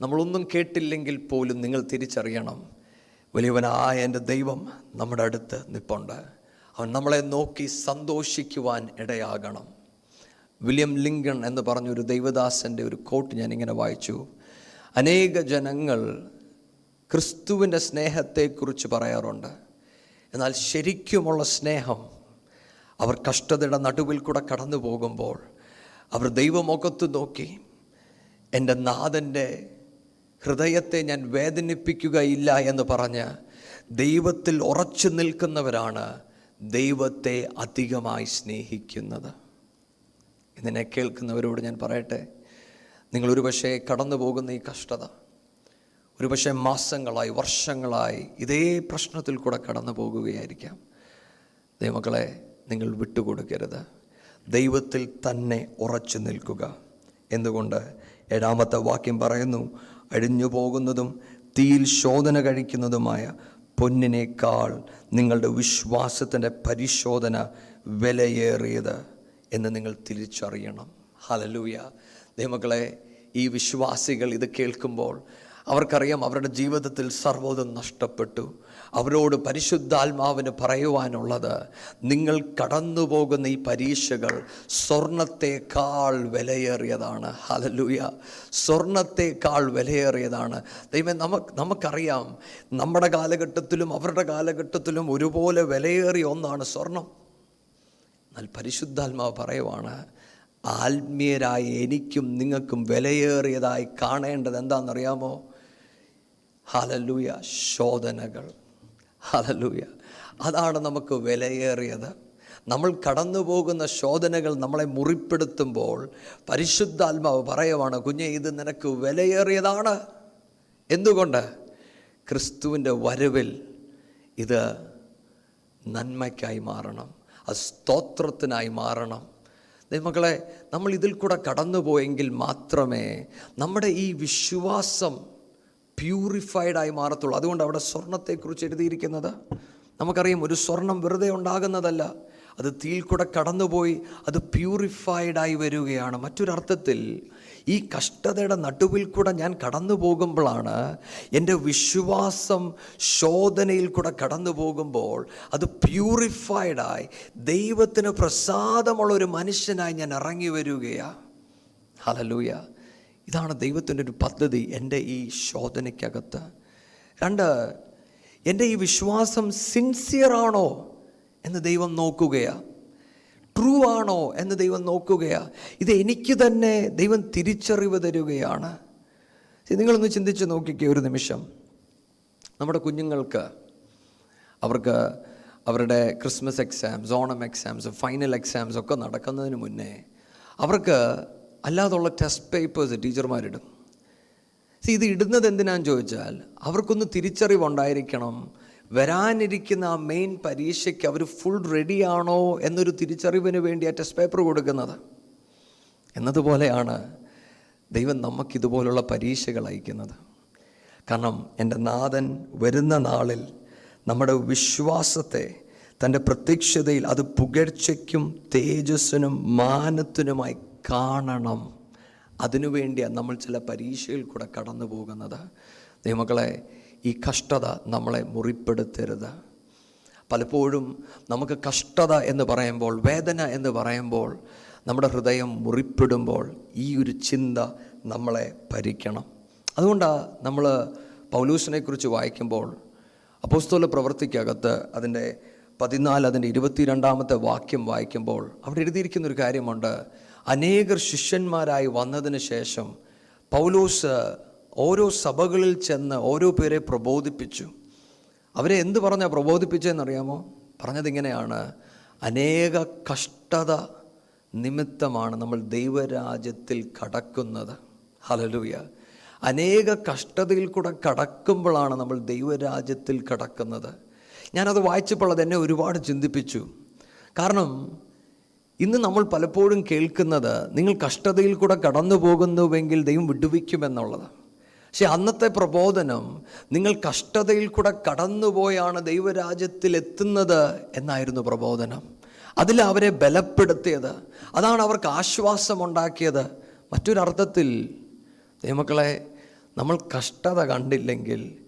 നമ്മളൊന്നും കേട്ടില്ലെങ്കിൽ പോലും നിങ്ങൾ തിരിച്ചറിയണം വലിയവനായ എന്റെ ദൈവം നമ്മുടെ അടുത്ത് നിപ്പുണ്ട്. അവൻ നമ്മളെ നോക്കി സന്തോഷിക്കുവാൻ ഇടയാകണം. വില്യം ലിങ്കൺ എന്ന് പറഞ്ഞൊരു ദൈവദാസന്റെ ഒരു കോട്ട് ഞാനിങ്ങനെ വായിച്ചു. അനേക ജനങ്ങൾ ക്രിസ്തുവിന്റെ സ്നേഹത്തെക്കുറിച്ച് പറയാറുണ്ട്. എന്നാൽ ശരിക്കുമുള്ള സ്നേഹം അവർ കഷ്ടതയുടെ നടുവിൽ കൂടെ കടന്നു പോകുമ്പോൾ അവർ ദൈവമുഖത്ത് നോക്കി എന്റെ നാഥന്റെ ഹൃദയത്തെ ഞാൻ വേദനിപ്പിക്കുകയില്ല എന്ന് പറഞ്ഞ് ദൈവത്തിൽ ഉറച്ചു നിൽക്കുന്നവരാണ് ദൈവത്തെ അധികമായി സ്നേഹിക്കുന്നത്. ഇതിനെ കേൾക്കുന്നവരോട് ഞാൻ പറയട്ടെ നിങ്ങളൊരു പക്ഷേ കടന്നു പോകുന്ന ഈ കഷ്ടത ഒരു പക്ഷേ മാസങ്ങളായി വർഷങ്ങളായി ഇതേ പ്രശ്നത്തിൽ കൂടെ കടന്നു പോകുകയായിരിക്കാം. ദൈവമക്കളെ നിങ്ങൾ വിട്ടുകൊടുക്കരുത്. ദൈവത്തിൽ തന്നെ ഉറച്ചു നിൽക്കുക. എന്തുകൊണ്ട്? ഏഴാമത്തെ വാക്യം പറയുന്നു അഴിഞ്ഞു പോകുന്നതും തീയിൽ ശോധന കഴിക്കുന്നതുമായ പൊന്നിനേക്കാൾ നിങ്ങളുടെ വിശ്വാസത്തിന്റെ പരിശോധന വിലയേറിയത് എന്ന് നിങ്ങൾ തിരിച്ചറിയണം. ഹലലൂയ ദൈവമക്കളെ ഈ വിശ്വാസികൾ ഇത് കേൾക്കുമ്പോൾ അവർക്കറിയാം അവരുടെ ജീവിതത്തിൽ സർവതും നഷ്ടപ്പെട്ടു. അവരോട് പരിശുദ്ധാത്മാവിന് പറയുവാനുള്ളത് നിങ്ങൾ കടന്നു പോകുന്ന ഈ പരീക്ഷകൾ സ്വർണത്തേക്കാൾ വിലയേറിയതാണ്. ഹലലൂയ സ്വർണത്തേക്കാൾ വിലയേറിയതാണ്. ദൈവം നമുക്ക് നമുക്കറിയാം നമ്മുടെ കാലഘട്ടത്തിലും അവരുടെ കാലഘട്ടത്തിലും ഒരുപോലെ വിലയേറിയ ഒന്നാണ് സ്വർണം. എന്നാൽ പരിശുദ്ധാത്മാവ് പറയുവാണ് ആത്മീയരായ എനിക്കും നിങ്ങൾക്കും വിലയേറിയതായി കാണേണ്ടത് എന്താണെന്നറിയാമോ? ഹലലൂയ ശോധനകൾ. ഹലലൂയ അതാണ് നമുക്ക് വിലയേറിയത്. നമ്മൾ കടന്നു പോകുന്ന ശോധനകൾ നമ്മളെ മുറിപ്പെടുത്തുമ്പോൾ പരിശുദ്ധാത്മാവ് പറയുവാണ് കുഞ്ഞെ ഇത് നിനക്ക് വിലയേറിയതാണ്. എന്തുകൊണ്ട്? ക്രിസ്തുവിന്റെ വരവിൽ ഇത് നന്മയ്ക്കായി മാറണം അത് സ്തോത്രത്തിനായി മാറണം. ദൈവമക്കളെ നമ്മൾ ഇതിൽ കൂടെ കടന്നുപോയെങ്കിൽ മാത്രമേ നമ്മുടെ ഈ വിശ്വാസം പ്യൂരിഫൈഡ് ആയി മാറത്തുള്ളൂ. അതുകൊണ്ട് അവിടെ സ്വർണത്തെക്കുറിച്ച് എഴുതിയിരിക്കുന്നത് നമുക്കറിയാം ഒരു സ്വർണം വെറുതെ ഉണ്ടാകുന്നതല്ല. അത് തീയിൽ കൂടെ കടന്നുപോയി അത് പ്യൂരിഫൈഡായി വരികയാണ്. മറ്റൊരർത്ഥത്തിൽ ഈ കഷ്ടതയുടെ നടുവിൽ കൂടെ ഞാൻ കടന്നു പോകുമ്പോഴാണ് എന്റെ വിശ്വാസം ശോധനയിൽ കൂടെ കടന്നു പോകുമ്പോൾ അത് പ്യൂരിഫൈഡായി ദൈവത്തിന് പ്രസാദമുള്ള ഒരു മനുഷ്യനായി ഞാൻ ഇറങ്ങി വരികയാണ്. ഹലലൂയ ഇതാണ് ദൈവത്തിന്റെ ഒരു പദ്ധതി എന്റെ ഈ ശോധനയ്ക്കകത്ത്. രണ്ട് എന്റെ ഈ വിശ്വാസം സിൻസിയറാണോ എന്ന് ദൈവം നോക്കുകയാണ് ട്രൂ ആണോ എന്ന് ദൈവം നോക്കുകയാണ് ഇത് എനിക്ക് തന്നെ ദൈവം തിരിച്ചറിവ് തരികയാണ്. നിങ്ങളൊന്ന് ചിന്തിച്ച് നോക്കിക്കേ ഒരു നിമിഷം. നമ്മുടെ കുഞ്ഞുങ്ങൾക്ക് അവർക്ക് അവരുടെ Christmas exams Onam exams final exams ഒക്കെ നടക്കുന്നതിന് മുന്നേ അവർക്ക് അല്ലാതുള്ള ടെസ്റ്റ് പേപ്പേഴ്സ് ടീച്ചർമാരിടും. സി ഇത് ഇടുന്നത് എന്തിനാന്ന് ചോദിച്ചാൽ അവർക്കൊന്ന് തിരിച്ചറിവുണ്ടായിരിക്കണം. വരാനിരിക്കുന്ന ആ മെയിൻ പരീക്ഷയ്ക്ക് അവർ ഫുൾ റെഡിയാണോ എന്നൊരു തിരിച്ചറിവിന് വേണ്ടി ആ ടെസ്റ്റ് പേപ്പർ കൊടുക്കുന്നത്. എന്നതുപോലെയാണ് ദൈവം നമുക്കിതുപോലുള്ള പരീക്ഷകൾ അയക്കുന്നത്. കാരണം എന്റെ നാഥൻ വരുന്ന നാളിൽ നമ്മുടെ വിശ്വാസത്തെ തന്റെ പ്രത്യക്ഷതയിൽ അത് പുകഴ്ചയ്ക്കും തേജസ്സിനും മാനത്തിനുമായി കാണണം. അതിനുവേണ്ടിയാണ് നമ്മൾ ചില പരീക്ഷയിൽ കൂടെ കടന്നു പോകുന്നത്. ദൈവമക്കളെ ഈ കഷ്ടത നമ്മളെ മുറിപ്പെടുത്തരുത്. പലപ്പോഴും നമുക്ക് കഷ്ടത എന്ന് പറയുമ്പോൾ വേദന എന്ന് പറയുമ്പോൾ നമ്മുടെ ഹൃദയം മുറിപ്പെടുമ്പോൾ ഈ ഒരു ചിന്ത നമ്മളെ ഭരിക്കണം. അതുകൊണ്ടാണ് നമ്മൾ പൗലൂസിനെക്കുറിച്ച് വായിക്കുമ്പോൾ അപ്പോസ്തോല പ്രവൃത്തിക്കകത്ത് അതിന്റെ പതിനാല് അതിന്റെ ഇരുപത്തിരണ്ടാമത്തെ വാക്യം വായിക്കുമ്പോൾ അവിടെ എഴുതിയിരിക്കുന്ന ഒരു കാര്യമുണ്ട്. അനേകർ ശിഷ്യന്മാരായി വന്നതിന് ശേഷം പൗലോസ് ഓരോ സഭകളിൽ ചെന്ന് ഓരോ പേരെ പ്രബോധിപ്പിച്ചു. അവരെ എന്ത് പറഞ്ഞാൽ പ്രബോധിപ്പിച്ചതെന്നറിയാമോ? പറഞ്ഞതിങ്ങനെയാണ് അനേക കഷ്ടത നിമിത്തമാണ് നമ്മൾ ദൈവരാജ്യത്തിൽ കടക്കുന്നത്. ഹലലൂയ അനേക കഷ്ടതയിൽ കൂടെ കടക്കുമ്പോഴാണ് നമ്മൾ ദൈവരാജ്യത്തിൽ കടക്കുന്നത്. ഞാനത് വായിച്ചപ്പോൾ അത് എന്നെ ഒരുപാട് ചിന്തിപ്പിച്ചു. കാരണം ഇന്ന് നമ്മൾ പലപ്പോഴും കേൾക്കുന്നത് നിങ്ങൾ കഷ്ടതയിൽ കൂടെ കടന്നു പോകുന്നുവെങ്കിൽ ദൈവം വിടുവിക്കുമെന്നുള്ളത്. പക്ഷെ അന്നത്തെ പ്രബോധനം നിങ്ങൾ കഷ്ടതയിൽ കൂടെ കടന്നുപോയാണ് ദൈവരാജ്യത്തിൽ എത്തുന്നത് എന്നായിരുന്നു പ്രബോധനം. അതിൽ അവരെ ബലപ്പെടുത്തിയത് അതാണ് അവർക്ക് ആശ്വാസമുണ്ടാക്കിയത്. മറ്റൊരർത്ഥത്തിൽ ദൈവമക്കളെ നമ്മൾ കഷ്ടത കണ്ടില്ലെങ്കിൽ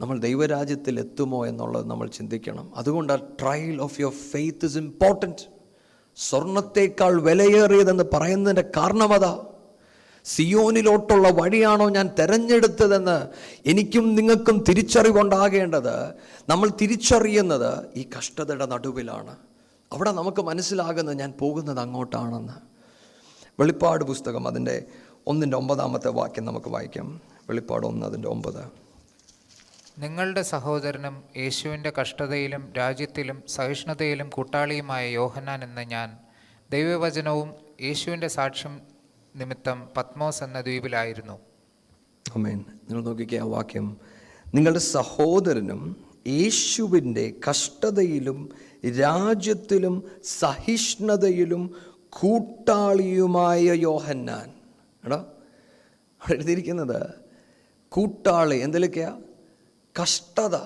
നമ്മൾ ദൈവരാജ്യത്തിൽ എത്തുമോ എന്നുള്ളത് നമ്മൾ ചിന്തിക്കണം. അതുകൊണ്ട് trial of your faith is important സ്വർണത്തേക്കാൾ വിലയേറിയതെന്ന് പറയുന്നതിന്റെ കാരണമതാ സിയോനിലോട്ടുള്ള വഴിയാണോ ഞാൻ തെരഞ്ഞെടുത്തതെന്ന് എനിക്കും നിങ്ങൾക്കും തിരിച്ചറിവുണ്ടാകേണ്ടത്. നമ്മൾ തിരിച്ചറിയുന്നത് ഈ കഷ്ടതയുടെ നടുവിലാണ്. അവിടെ നമുക്ക് മനസ്സിലാകുന്നത് ഞാൻ പോകുന്നത് അങ്ങോട്ടാണെന്ന്. വെളിപ്പാട് പുസ്തകം അതിന്റെ ഒന്നിന്റെ ഒമ്പതാമത്തെ വാക്യം നമുക്ക് വായിക്കാം. വെളിപ്പാട് ഒന്ന് അതിന്റെ ഒമ്പത്.
നിങ്ങളുടെ സഹോദരനും യേശുവിന്റെ കഷ്ടതയിലും രാജ്യത്തിലും സഹിഷ്ണുതയിലും കൂട്ടാളിയുമായ യോഹന്നാൻ എന്ന ഞാൻ ദൈവവചനവും യേശുവിന്റെ സാക്ഷ്യം നിമിത്തം പത്മോസ് എന്ന ദ്വീപിലായിരുന്നു.
നിങ്ങൾ നോക്കിക്കേ ആ വാക്യം. നിങ്ങളുടെ സഹോദരനും യേശുവിന്റെ കഷ്ടതയിലും രാജ്യത്തിലും സഹിഷ്ണുതയിലും കൂട്ടാളിയുമായ യോഹന്നാൻ. എടാ അവിടെ എഴുതിയിരിക്കുന്നത് കൂട്ടാളി എന്തിലൊക്കെയാ? കഷ്ടത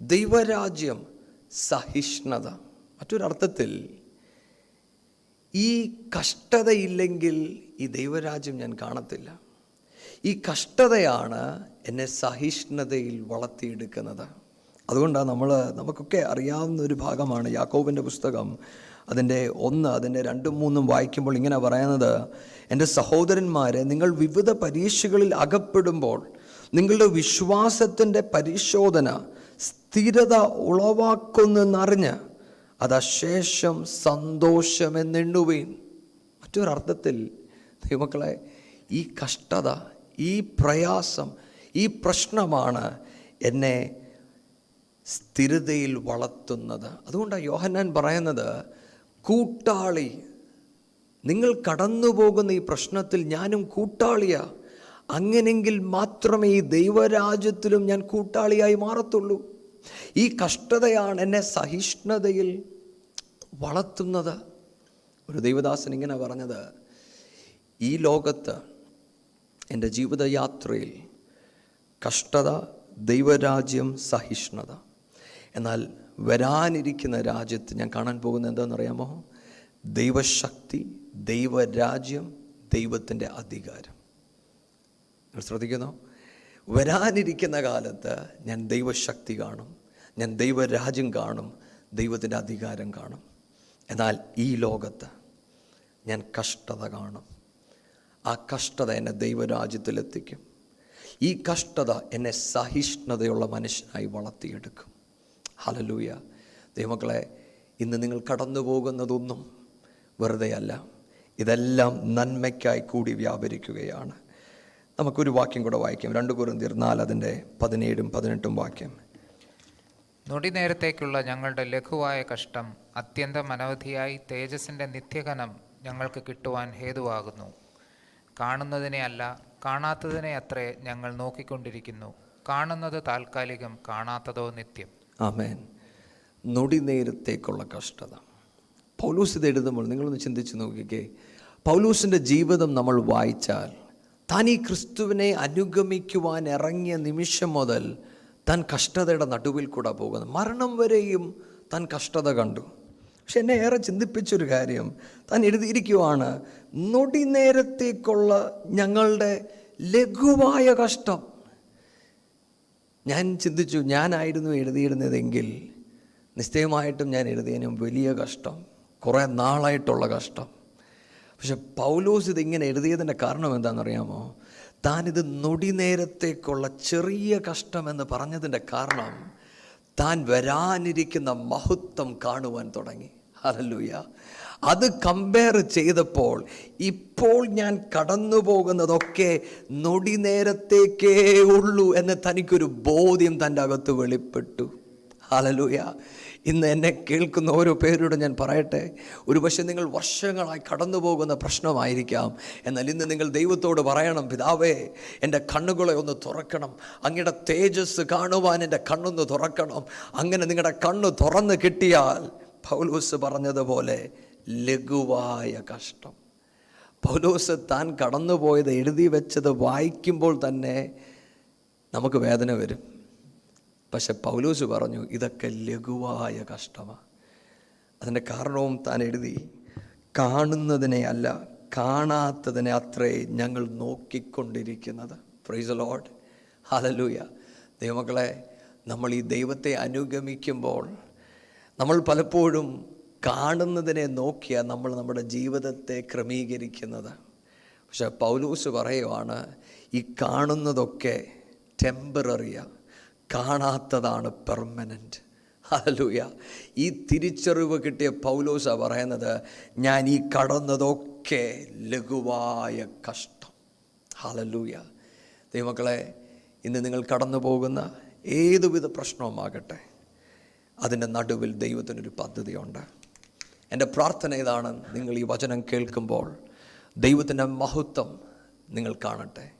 ദൈവരാജ്യം സഹിഷ്ണുത. മറ്റൊരർത്ഥത്തിൽ ഈ കഷ്ടതയില്ലെങ്കിൽ ഈ ദൈവരാജ്യം ഞാൻ കാണത്തില്ല. ഈ കഷ്ടതയാണ് എന്നെ സഹിഷ്ണുതയിൽ വളർത്തിയെടുക്കുന്നത്. അതുകൊണ്ടാണ് നമ്മൾ നമുക്കൊക്കെ അറിയാവുന്ന ഒരു ഭാഗമാണ് യാക്കോബിന്റെ പുസ്തകം. അതിന്റെ ഒന്ന് അതിന്റെ രണ്ടും മൂന്നും വായിക്കുമ്പോൾ ഇങ്ങനെ പറയുന്നത് എന്റെ സഹോദരന്മാരെ നിങ്ങൾ വിവിധ പരീക്ഷകളിൽ അകപ്പെടുമ്പോൾ നിങ്ങളുടെ വിശ്വാസത്തിന്റെ പരിശോധന സ്ഥിരത ഉളവാക്കുന്നെന്നറിഞ്ഞ് അത് അശേഷം സന്തോഷമെന്നെണ്ണുവീൻ മറ്റൊരർത്ഥത്തിൽ ദൈവമക്കളെ ഈ കഷ്ടത ഈ പ്രയാസം ഈ പ്രശ്നമാണ് എന്നെ സ്ഥിരതയിൽ വളർത്തുന്നത്. അതുകൊണ്ടാണ് യോഹന്നാൻ പറയുന്നത് കൂട്ടാളി നിങ്ങൾ കടന്നു പോകുന്ന ഈ പ്രശ്നത്തിൽ ഞാനും കൂട്ടാളിയാ. അങ്ങനെങ്കിൽ മാത്രമേ ഈ ദൈവരാജ്യത്തിലും ഞാൻ കൂട്ടാളിയായി മാറത്തുള്ളൂ. ഈ കഷ്ടതയാണ് എന്നെ സഹിഷ്ണുതയിൽ വളർത്തുന്നത്. ഒരു ദൈവദാസൻ ഇങ്ങനെ പറഞ്ഞത് ഈ ലോകത്ത് എന്റെ ജീവിതയാത്രയിൽ കഷ്ടത ദൈവരാജ്യം സഹിഷ്ണുത. എന്നാൽ വരാനിരിക്കുന്ന രാജ്യത്ത് ഞാൻ കാണാൻ പോകുന്നത് എന്താണെന്നറിയാമോ ദൈവശക്തി ദൈവരാജ്യം ദൈവത്തിന്റെ അധികാരം. ശ്രദ്ധിക്കുന്നു. വരാനിരിക്കുന്ന കാലത്ത് ഞാൻ ദൈവശക്തി കാണും. ഞാൻ ദൈവരാജ്യം കാണും. ദൈവത്തിന്റെ അധികാരം കാണും. എന്നാൽ ഈ ലോകത്ത് ഞാൻ കഷ്ടത കാണും. ആ കഷ്ടത എന്നെ ദൈവരാജ്യത്തിലെത്തിക്കും. ഈ കഷ്ടത എന്നെ സഹിഷ്ണുതയുള്ള മനുഷ്യനായി വളർത്തിയെടുക്കും. ഹലലൂയ ദൈവമക്കളെ ഇന്ന് നിങ്ങൾ കടന്നു പോകുന്നതൊന്നും വെറുതെയല്ല. ഇതെല്ലാം നന്മയ്ക്കായി കൂടി വ്യാപരിക്കുകയാണ്. നമുക്കൊരു വാക്യം കൂടെ വായിക്കാം. രണ്ട് കുറുന്തിർ നാല് അതിന്റെ പതിനേഴും പതിനെട്ടും വാക്യം.
നൊടി നേരത്തേക്കുള്ള ഞങ്ങളുടെ ലഘുവായ കഷ്ടം അത്യന്തം അനവധിയായി തേജസ്സിന്റെ നിത്യഘനം ഞങ്ങൾക്ക് കിട്ടുവാൻ ഹേതുവാകുന്നു. കാണുന്നതിനെ അല്ല കാണാത്തതിനെ അത്രേ ഞങ്ങൾ നോക്കിക്കൊണ്ടിരിക്കുന്നു. കാണുന്നത് താൽക്കാലികം കാണാത്തതോ നിത്യം.
ആമേൻ. നൊടി നേരത്തേക്കുള്ള കഷ്ടത. പൗലൂസ് ഇത് എഴുതുമ്പോൾ നിങ്ങളൊന്ന് ചിന്തിച്ച് നോക്കിക്കേ. പൗലൂസിന്റെ ജീവിതം നമ്മൾ വായിച്ചാൽ താൻ ഈ ക്രിസ്തുവിനെ അനുഗമിക്കുവാൻ ഇറങ്ങിയ നിമിഷം മുതൽ താൻ കഷ്ടതയുടെ നടുവിൽ കൂടെ പോകുന്നു. മരണം വരെയും താൻ കഷ്ടത കണ്ടു. പക്ഷെ എന്നെ ഏറെ ചിന്തിപ്പിച്ചൊരു കാര്യം. താൻ എഴുതിയിരിക്കുവാണ് നൊടി നേരത്തേക്കുള്ള ഞങ്ങളുടെ ലഘുവായ കഷ്ടം. ഞാൻ ചിന്തിച്ചു ഞാനായിരുന്നു എഴുതിയിരുന്നതെങ്കിൽ നിശ്ചയമായിട്ടും ഞാൻ എഴുതിയതിനും വലിയ കഷ്ടം കുറേ നാളായിട്ടുള്ള കഷ്ടം. പക്ഷെ പൗലോസ് ഇതിങ്ങനെ എഴുതിയതിന്റെ കാരണം എന്താണെന്നറിയാമോ? താനിത് നൊടി നേരത്തേക്കുള്ള ചെറിയ കഷ്ടമെന്ന് പറഞ്ഞതിന്റെ കാരണം താൻ വരാനിരിക്കുന്ന മഹത്വം കാണുവാൻ തുടങ്ങി. ഹലലൂയ അത് കമ്പയർ ചെയ്തപ്പോൾ ഇപ്പോൾ ഞാൻ കടന്നു പോകുന്നതൊക്കെ നൊടി നേരത്തേക്കേ ഉള്ളൂ എന്ന് തനിക്കൊരു ബോധ്യം തന്റെ അകത്ത് വെളിപ്പെട്ടു. ഹലലൂയ ഇന്ന് എന്നെ കേൾക്കുന്ന ഓരോ പേരോടും ഞാൻ പറയട്ടെ ഒരു പക്ഷേ നിങ്ങൾ വർഷങ്ങളായി കടന്നു പോകുന്ന പ്രശ്നമായിരിക്കാം. എന്നാൽ ഇന്ന് നിങ്ങൾ ദൈവത്തോട് പറയണം പിതാവേ എന്റെ കണ്ണുകളെ ഒന്ന് തുറക്കണം അങ്ങയുടെ തേജസ് കാണുവാൻ എന്റെ കണ്ണൊന്ന് തുറക്കണം. അങ്ങനെ നിങ്ങളുടെ കണ്ണ് തുറന്ന് കിട്ടിയാൽ പൗലൂസ് പറഞ്ഞതുപോലെ ലഘുവായ കഷ്ടം. പൗലോസ് താൻ കടന്നുപോയത് എഴുതി വെച്ചത് വായിക്കുമ്പോൾ തന്നെ നമുക്ക് വേദന വരും. പക്ഷെ പൗലോസ് പറഞ്ഞു ഇതൊക്കെ ലഘുവായ കഷ്ടമാണ് അതിന്റെ കാരണവും താൻ എഴുതി കാണുന്നതിനെ അല്ല കാണാത്തതിനെ അത്രേ ഞങ്ങൾ നോക്കിക്കൊണ്ടിരിക്കുന്നത്. പ്രൈസ് ലോഡ് ഹലലൂയ ദൈവമക്കളെ നമ്മൾ ഈ ദൈവത്തെ അനുഗമിക്കുമ്പോൾ നമ്മൾ പലപ്പോഴും കാണുന്നതിനെ നോക്കിയാണ് നമ്മൾ നമ്മുടെ ജീവിതത്തെ ക്രമീകരിക്കുന്നത്. പക്ഷെ പൗലൂസ് പറയുവാണ് ഈ കാണുന്നതൊക്കെ ടെമ്പററിയാണ് കാണാത്തതാണ് പെർമനന്റ് ഹലൂയ ഈ തിരിച്ചറിവ് കിട്ടിയ പൗലോസ പറയുന്നത് ഞാൻ ഈ കടന്നതൊക്കെ ലഘുവായ കഷ്ടം. ഹലലൂയ ദൈവമക്കളെ ഇന്ന് നിങ്ങൾ കടന്നു പോകുന്ന ഏതുവിധ പ്രശ്നവുമാകട്ടെ അതിന്റെ നടുവിൽ ദൈവത്തിനൊരു പദ്ധതിയുണ്ട്. എന്റെ പ്രാർത്ഥന ഇതാണ് നിങ്ങൾ ഈ വചനം കേൾക്കുമ്പോൾ ദൈവത്തിന്റെ മഹത്വം നിങ്ങൾ കാണട്ടെ.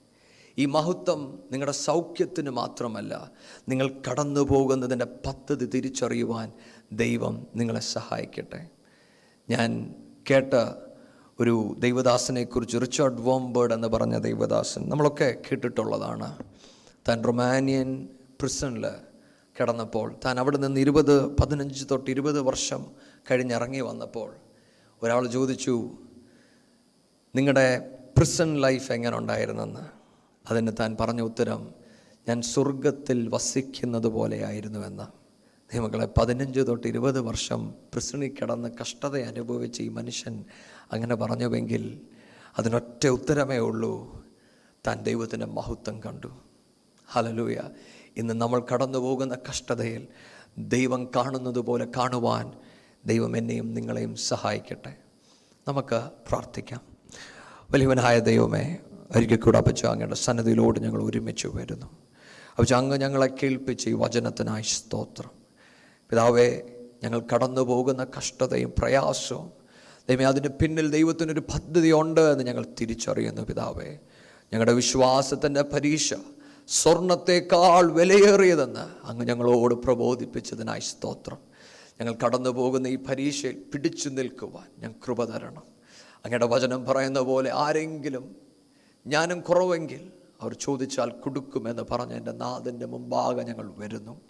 ഈ മഹത്വം നിങ്ങളുടെ സൗഖ്യത്തിന് മാത്രമല്ല നിങ്ങൾ കടന്നു പോകുന്നതിന്റെ പദ്ധതി തിരിച്ചറിയുവാൻ ദൈവം നിങ്ങളെ സഹായിക്കട്ടെ. ഞാൻ കേട്ട ഒരു ദൈവദാസനെക്കുറിച്ച് റിച്ചാർഡ് വോംബേർഡ് എന്ന് പറഞ്ഞ ദൈവദാസൻ നമ്മളൊക്കെ കേട്ടിട്ടുള്ളതാണ്. താൻ റൊമാനിയൻ പ്രിസണിൽ കിടന്നപ്പോൾ താൻ അവിടെ നിന്ന് ഇരുപത് പതിനഞ്ച് തൊട്ട് ഇരുപത് വർഷം കഴിഞ്ഞിറങ്ങി വന്നപ്പോൾ ഒരാൾ ചോദിച്ചു നിങ്ങളുടെ പ്രിസൺ ലൈഫ് എങ്ങനെ ഉണ്ടായിരുന്നെന്ന് അതിന് താൻ പറഞ്ഞ ഉത്തരം ഞാൻ സ്വർഗത്തിൽ വസിക്കുന്നത് പോലെയായിരുന്നുവെന്ന്. നിയമങ്ങളെ പതിനഞ്ച് തൊട്ട് ഇരുപത് വർഷം പ്രിസണിൽ കിടന്ന് കഷ്ടത അനുഭവിച്ച് ഈ മനുഷ്യൻ അങ്ങനെ പറഞ്ഞുവെങ്കിൽ അതിനൊറ്റ ഉത്തരമേ ഉള്ളൂ താൻ ദൈവത്തിന്റെ മഹത്വം കണ്ടു. ഹലലൂയ ഇന്ന് നമ്മൾ കടന്നു പോകുന്ന കഷ്ടതയിൽ ദൈവം കാണുന്നത് പോലെ കാണുവാൻ ദൈവം എന്നെയും നിങ്ങളെയും സഹായിക്കട്ടെ. നമുക്ക് പ്രാർത്ഥിക്കാം. വലിയവനായ ദൈവമേ ഒരിക്കൽ കൂടെ അപ്പച്ച അങ്ങയുടെ സന്നദ്ധയിലോട് ഞങ്ങൾ ഒരുമിച്ച് വരുന്നു. അപ്പച്ച അങ്ങ് ഞങ്ങളെ കേൾപ്പിച്ച് ഈ വചനത്തിനായി സ്തോത്രം. പിതാവേ ഞങ്ങൾ കടന്നു പോകുന്ന കഷ്ടതയും പ്രയാസവും ദൈവമേ അതിന് പിന്നിൽ ദൈവത്തിനൊരു പദ്ധതി ഉണ്ട് എന്ന് ഞങ്ങൾ തിരിച്ചറിയുന്നു പിതാവേ. ഞങ്ങളുടെ വിശ്വാസത്തിന്റെ പരീക്ഷ സ്വർണത്തെക്കാൾ വിലയേറിയതെന്ന് അങ്ങ് ഞങ്ങളോട് പ്രബോധിപ്പിച്ചതിനായി സ്തോത്രം. ഞങ്ങൾ കടന്നു പോകുന്ന ഈ പരീക്ഷയിൽ പിടിച്ചു നിൽക്കുവാൻ ഞാൻ കൃപ തരണം. അങ്ങയുടെ വചനം പറയുന്ന പോലെ ആരെങ്കിലും ജ്ഞാനം കുറവെങ്കിൽ അവർ ചോദിച്ചാൽ കൊടുക്കുമെന്ന് പറഞ്ഞ് എന്റെ നാഥന്റെ മുമ്പാകെ ഞങ്ങൾ വരുന്നു.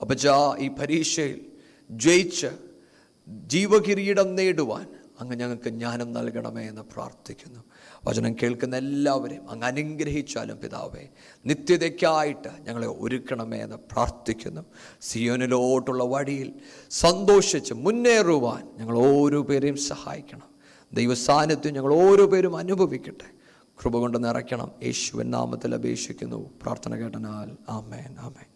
അപ്പച്ചാ ഈ പരീക്ഷയിൽ ജയിച്ച് ജീവകിരീടം നേടുവാൻ അങ്ങ് ഞങ്ങൾക്ക് ജ്ഞാനം നൽകണമേ എന്ന് പ്രാർത്ഥിക്കുന്നു. വചനം കേൾക്കുന്ന എല്ലാവരെയും അങ്ങ് അനുഗ്രഹിച്ചാലും പിതാവേ നിത്യതയ്ക്കായിട്ട് ഞങ്ങളെ ഒരുക്കണമേ എന്ന് പ്രാർത്ഥിക്കുന്നു. സിയോനിലോട്ടുള്ള വഴിയിൽ സന്തോഷിച്ച് മുന്നേറുവാൻ ഞങ്ങൾ ഓരോ പേരെയും സഹായിക്കണം. ദൈവസാന്നിധ്യം ഞങ്ങൾ ഓരോ പേരും അനുഭവിക്കട്ടെ. കൃപ കൊണ്ട് നിറയ്ക്കണം യേശുവൻ നാമത്തിൽ അപേക്ഷിക്കുന്നു. പ്രാർത്ഥന കേട്ടനാൽ ആമേൻ ആമേൻ.